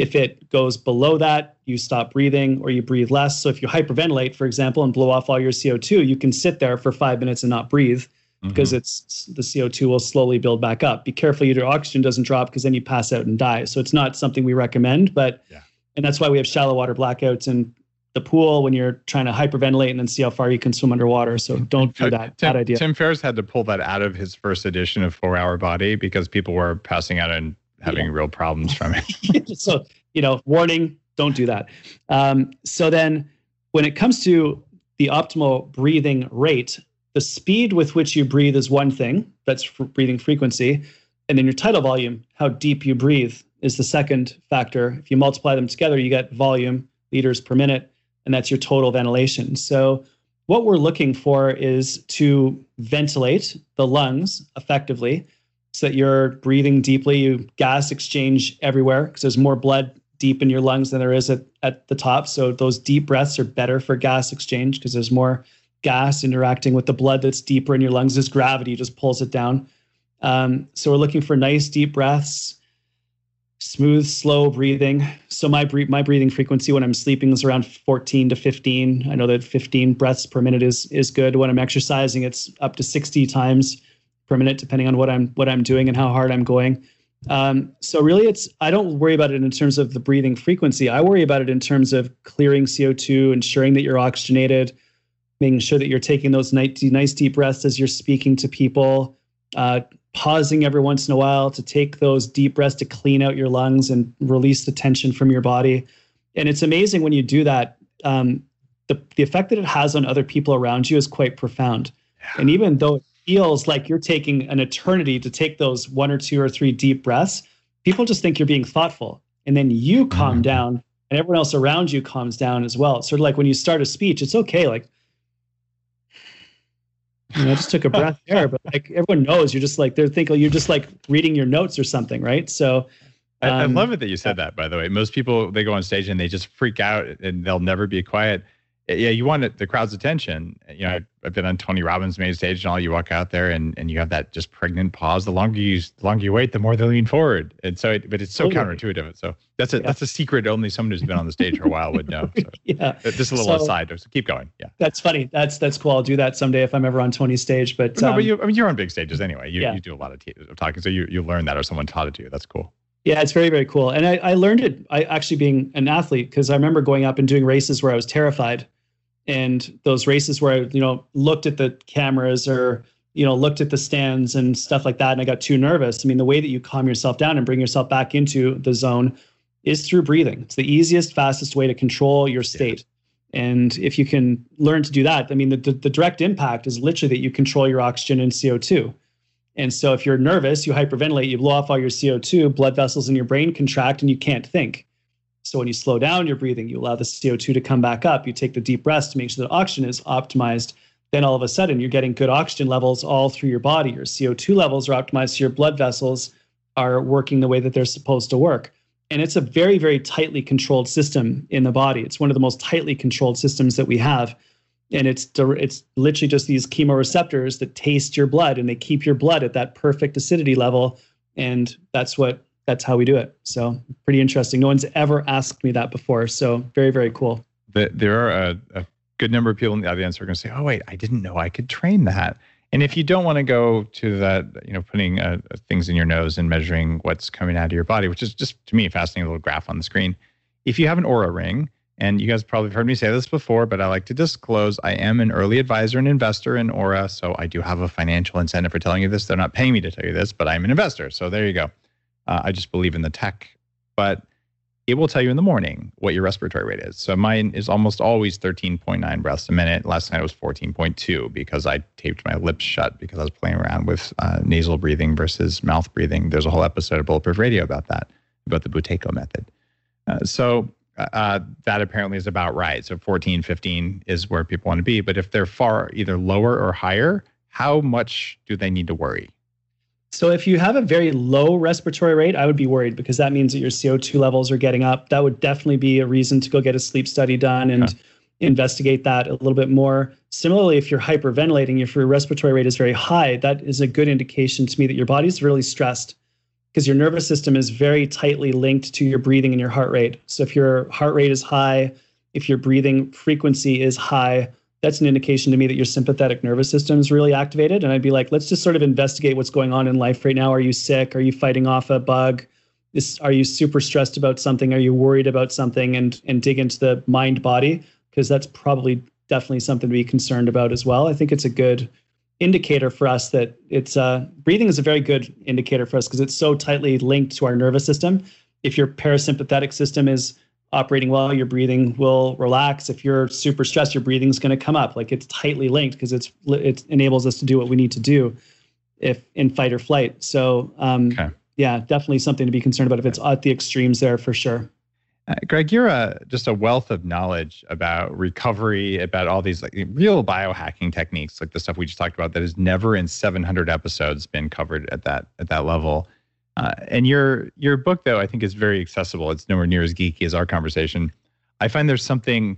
If it goes below that, you stop breathing or you breathe less. So if you hyperventilate, for example, and blow off all your CO2, you can sit there for five minutes and not breathe mm-hmm. because it's the CO2 will slowly build back up. Be careful your oxygen doesn't drop because then you pass out and die. So it's not something we recommend, but yeah and that's why we have shallow water blackouts in the pool when you're trying to hyperventilate and then see how far you can swim underwater. So don't do that. Tim, Bad idea. Tim Ferriss had to pull that out of his first edition of Four Hour Body because people were passing out and having yeah. real problems from it. so you know, warning: don't do that. Um, so then, when it comes to the optimal breathing rate, the speed with which you breathe is one thing. That's breathing frequency, and then your tidal volume, how deep you breathe, is the second factor. If you multiply them together, you get volume, liters per minute, and that's your total ventilation. So, what we're looking for is to ventilate the lungs effectively so that you're breathing deeply. You gas exchange everywhere because there's more blood deep in your lungs than there is at, at the top. So, those deep breaths are better for gas exchange because there's more gas interacting with the blood that's deeper in your lungs. This gravity just pulls it down. Um, so, we're looking for nice deep breaths smooth, slow breathing. So my my breathing frequency when I'm sleeping is around 14 to 15. I know that 15 breaths per minute is is good. When I'm exercising, it's up to 60 times per minute, depending on what I'm what I'm doing and how hard I'm going. Um, so really, it's I don't worry about it in terms of the breathing frequency. I worry about it in terms of clearing CO2, ensuring that you're oxygenated, making sure that you're taking those nice, nice deep breaths as you're speaking to people. Uh, pausing every once in a while to take those deep breaths to clean out your lungs and release the tension from your body. And it's amazing when you do that. Um, the, the effect that it has on other people around you is quite profound. And even though it feels like you're taking an eternity to take those one or two or three deep breaths, people just think you're being thoughtful. And then you calm mm-hmm. down and everyone else around you calms down as well. It's sort of like when you start a speech, it's okay. Like, you know, I just took a breath there, but like everyone knows, you're just like they're thinking you're just like reading your notes or something, right? So, um, I, I, love it that you said that. By the way, most people they go on stage and they just freak out and they'll never be quiet yeah, you want the crowd's attention. You know, I've been on Tony Robbins' main stage and all. You walk out there and, and you have that just pregnant pause. The longer you the longer you wait, the more they lean forward. And so, it, but it's so totally. counterintuitive. So that's a yeah. that's a secret only someone who's been on the stage for a while would know. So, yeah, just a little so, aside. So keep going. Yeah, that's funny. That's that's cool. I'll do that someday if I'm ever on Tony's stage. But, but no, um, but you, I mean, you're on big stages anyway. You yeah. you do a lot of, t- of talking, so you you learn that or someone taught it to you. That's cool. Yeah, it's very, very cool. And I, I learned it I actually being an athlete because I remember going up and doing races where I was terrified and those races where I, you know, looked at the cameras or, you know, looked at the stands and stuff like that, and I got too nervous. I mean, the way that you calm yourself down and bring yourself back into the zone is through breathing. It's the easiest, fastest way to control your state. And if you can learn to do that, I mean, the, the, the direct impact is literally that you control your oxygen and CO2. And so if you're nervous, you hyperventilate, you blow off all your CO2, blood vessels in your brain contract, and you can't think. So when you slow down your breathing, you allow the CO2 to come back up. You take the deep breaths to make sure that oxygen is optimized. Then all of a sudden, you're getting good oxygen levels all through your body. Your CO2 levels are optimized, so your blood vessels are working the way that they're supposed to work. And it's a very, very tightly controlled system in the body. It's one of the most tightly controlled systems that we have. And it's it's literally just these chemoreceptors that taste your blood and they keep your blood at that perfect acidity level. And that's what that's how we do it. So pretty interesting. No one's ever asked me that before. So very, very cool. there are a, a good number of people in the audience who are going to say, "Oh, wait, I didn't know I could train that." And if you don't want to go to that, you know, putting uh, things in your nose and measuring what's coming out of your body, which is just to me a fascinating little graph on the screen. If you have an Oura ring, and you guys probably have heard me say this before, but I like to disclose I am an early advisor and investor in Oura. So I do have a financial incentive for telling you this. They're not paying me to tell you this, but I'm an investor. So there you go. Uh, I just believe in the tech. But it will tell you in the morning what your respiratory rate is. So mine is almost always 13.9 breaths a minute. Last night it was 14.2 because I taped my lips shut because I was playing around with uh, nasal breathing versus mouth breathing. There's a whole episode of Bulletproof Radio about that, about the Buteyko method. Uh, so uh, uh that apparently is about right. So 14, 15 is where people want to be. But if they're far either lower or higher, how much do they need to worry? So if you have a very low respiratory rate, I would be worried because that means that your CO2 levels are getting up. That would definitely be a reason to go get a sleep study done and investigate that a little bit more. Similarly, if you're hyperventilating, if your respiratory rate is very high, that is a good indication to me that your body's really stressed because your nervous system is very tightly linked to your breathing and your heart rate. So if your heart rate is high, if your breathing frequency is high, that's an indication to me that your sympathetic nervous system is really activated. And I'd be like, let's just sort of investigate what's going on in life right now. Are you sick? Are you fighting off a bug? Is, are you super stressed about something? Are you worried about something? And and dig into the mind body because that's probably definitely something to be concerned about as well. I think it's a good indicator for us that it's uh, breathing is a very good indicator for us because it's so tightly linked to our nervous system. If your parasympathetic system is operating well, your breathing will relax. If you're super stressed, your breathing's going to come up. Like it's tightly linked because it's it enables us to do what we need to do if in fight or flight. So um, okay. yeah, definitely something to be concerned about if it's at the extremes there for sure. Uh, Greg, you're a, just a wealth of knowledge about recovery, about all these like real biohacking techniques, like the stuff we just talked about that has never in 700 episodes been covered at that at that level. Uh, and your your book, though, I think is very accessible. It's nowhere near as geeky as our conversation. I find there's something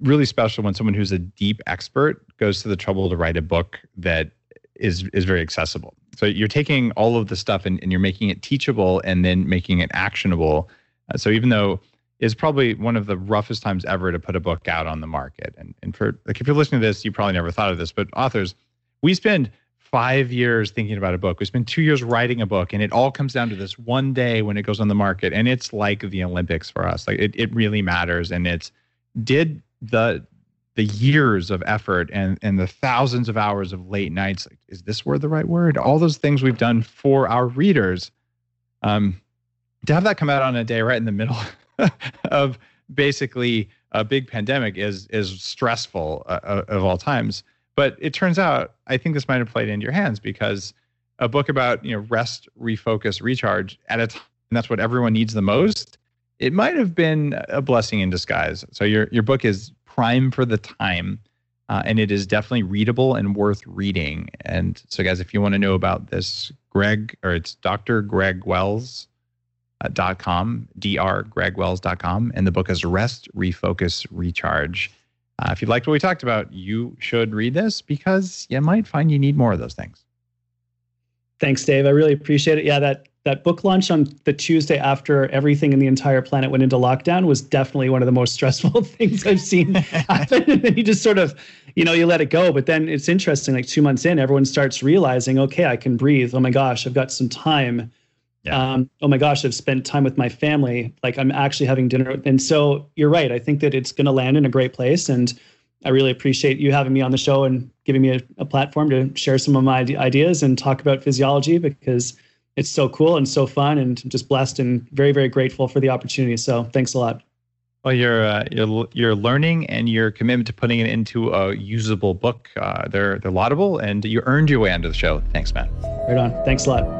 really special when someone who's a deep expert goes to the trouble to write a book that is is very accessible. So you're taking all of the stuff and, and you're making it teachable and then making it actionable. Uh, so even though it's probably one of the roughest times ever to put a book out on the market, and and for like if you're listening to this, you probably never thought of this, but authors, we spend five years thinking about a book. We spend two years writing a book, and it all comes down to this one day when it goes on the market. And it's like the Olympics for us. Like it, it really matters. And it's did the the years of effort and and the thousands of hours of late nights. Like, is this word the right word? All those things we've done for our readers. Um, to have that come out on a day right in the middle of basically a big pandemic is is stressful uh, uh of all times. But it turns out, I think this might have played into your hands because a book about you know rest, refocus, recharge at a time that's what everyone needs the most. It might have been a blessing in disguise. So your your book is prime for the time, uh, and it is definitely readable and worth reading. And so, guys, if you want to know about this, Greg or it's Dr. Greg Wells. Uh, dot com, drgregwells.com, and the book is Rest, Refocus, Recharge. Uh, if you liked what we talked about, you should read this because you might find you need more of those things. Thanks, Dave. I really appreciate it. Yeah, that that book launch on the Tuesday after everything in the entire planet went into lockdown was definitely one of the most stressful things I've seen happen. and then you just sort of, you know, you let it go. But then it's interesting, like two months in, everyone starts realizing, okay, I can breathe. Oh my gosh, I've got some time yeah. Um, oh my gosh, I've spent time with my family. Like I'm actually having dinner. And so you're right. I think that it's going to land in a great place. And I really appreciate you having me on the show and giving me a, a platform to share some of my ideas and talk about physiology because it's so cool and so fun and just blessed and very, very grateful for the opportunity. So thanks a lot. Well, your uh, your your learning and your commitment to putting it into a usable book, uh, they're they're laudable, and you earned your way onto the show. Thanks, man. Right on. Thanks a lot.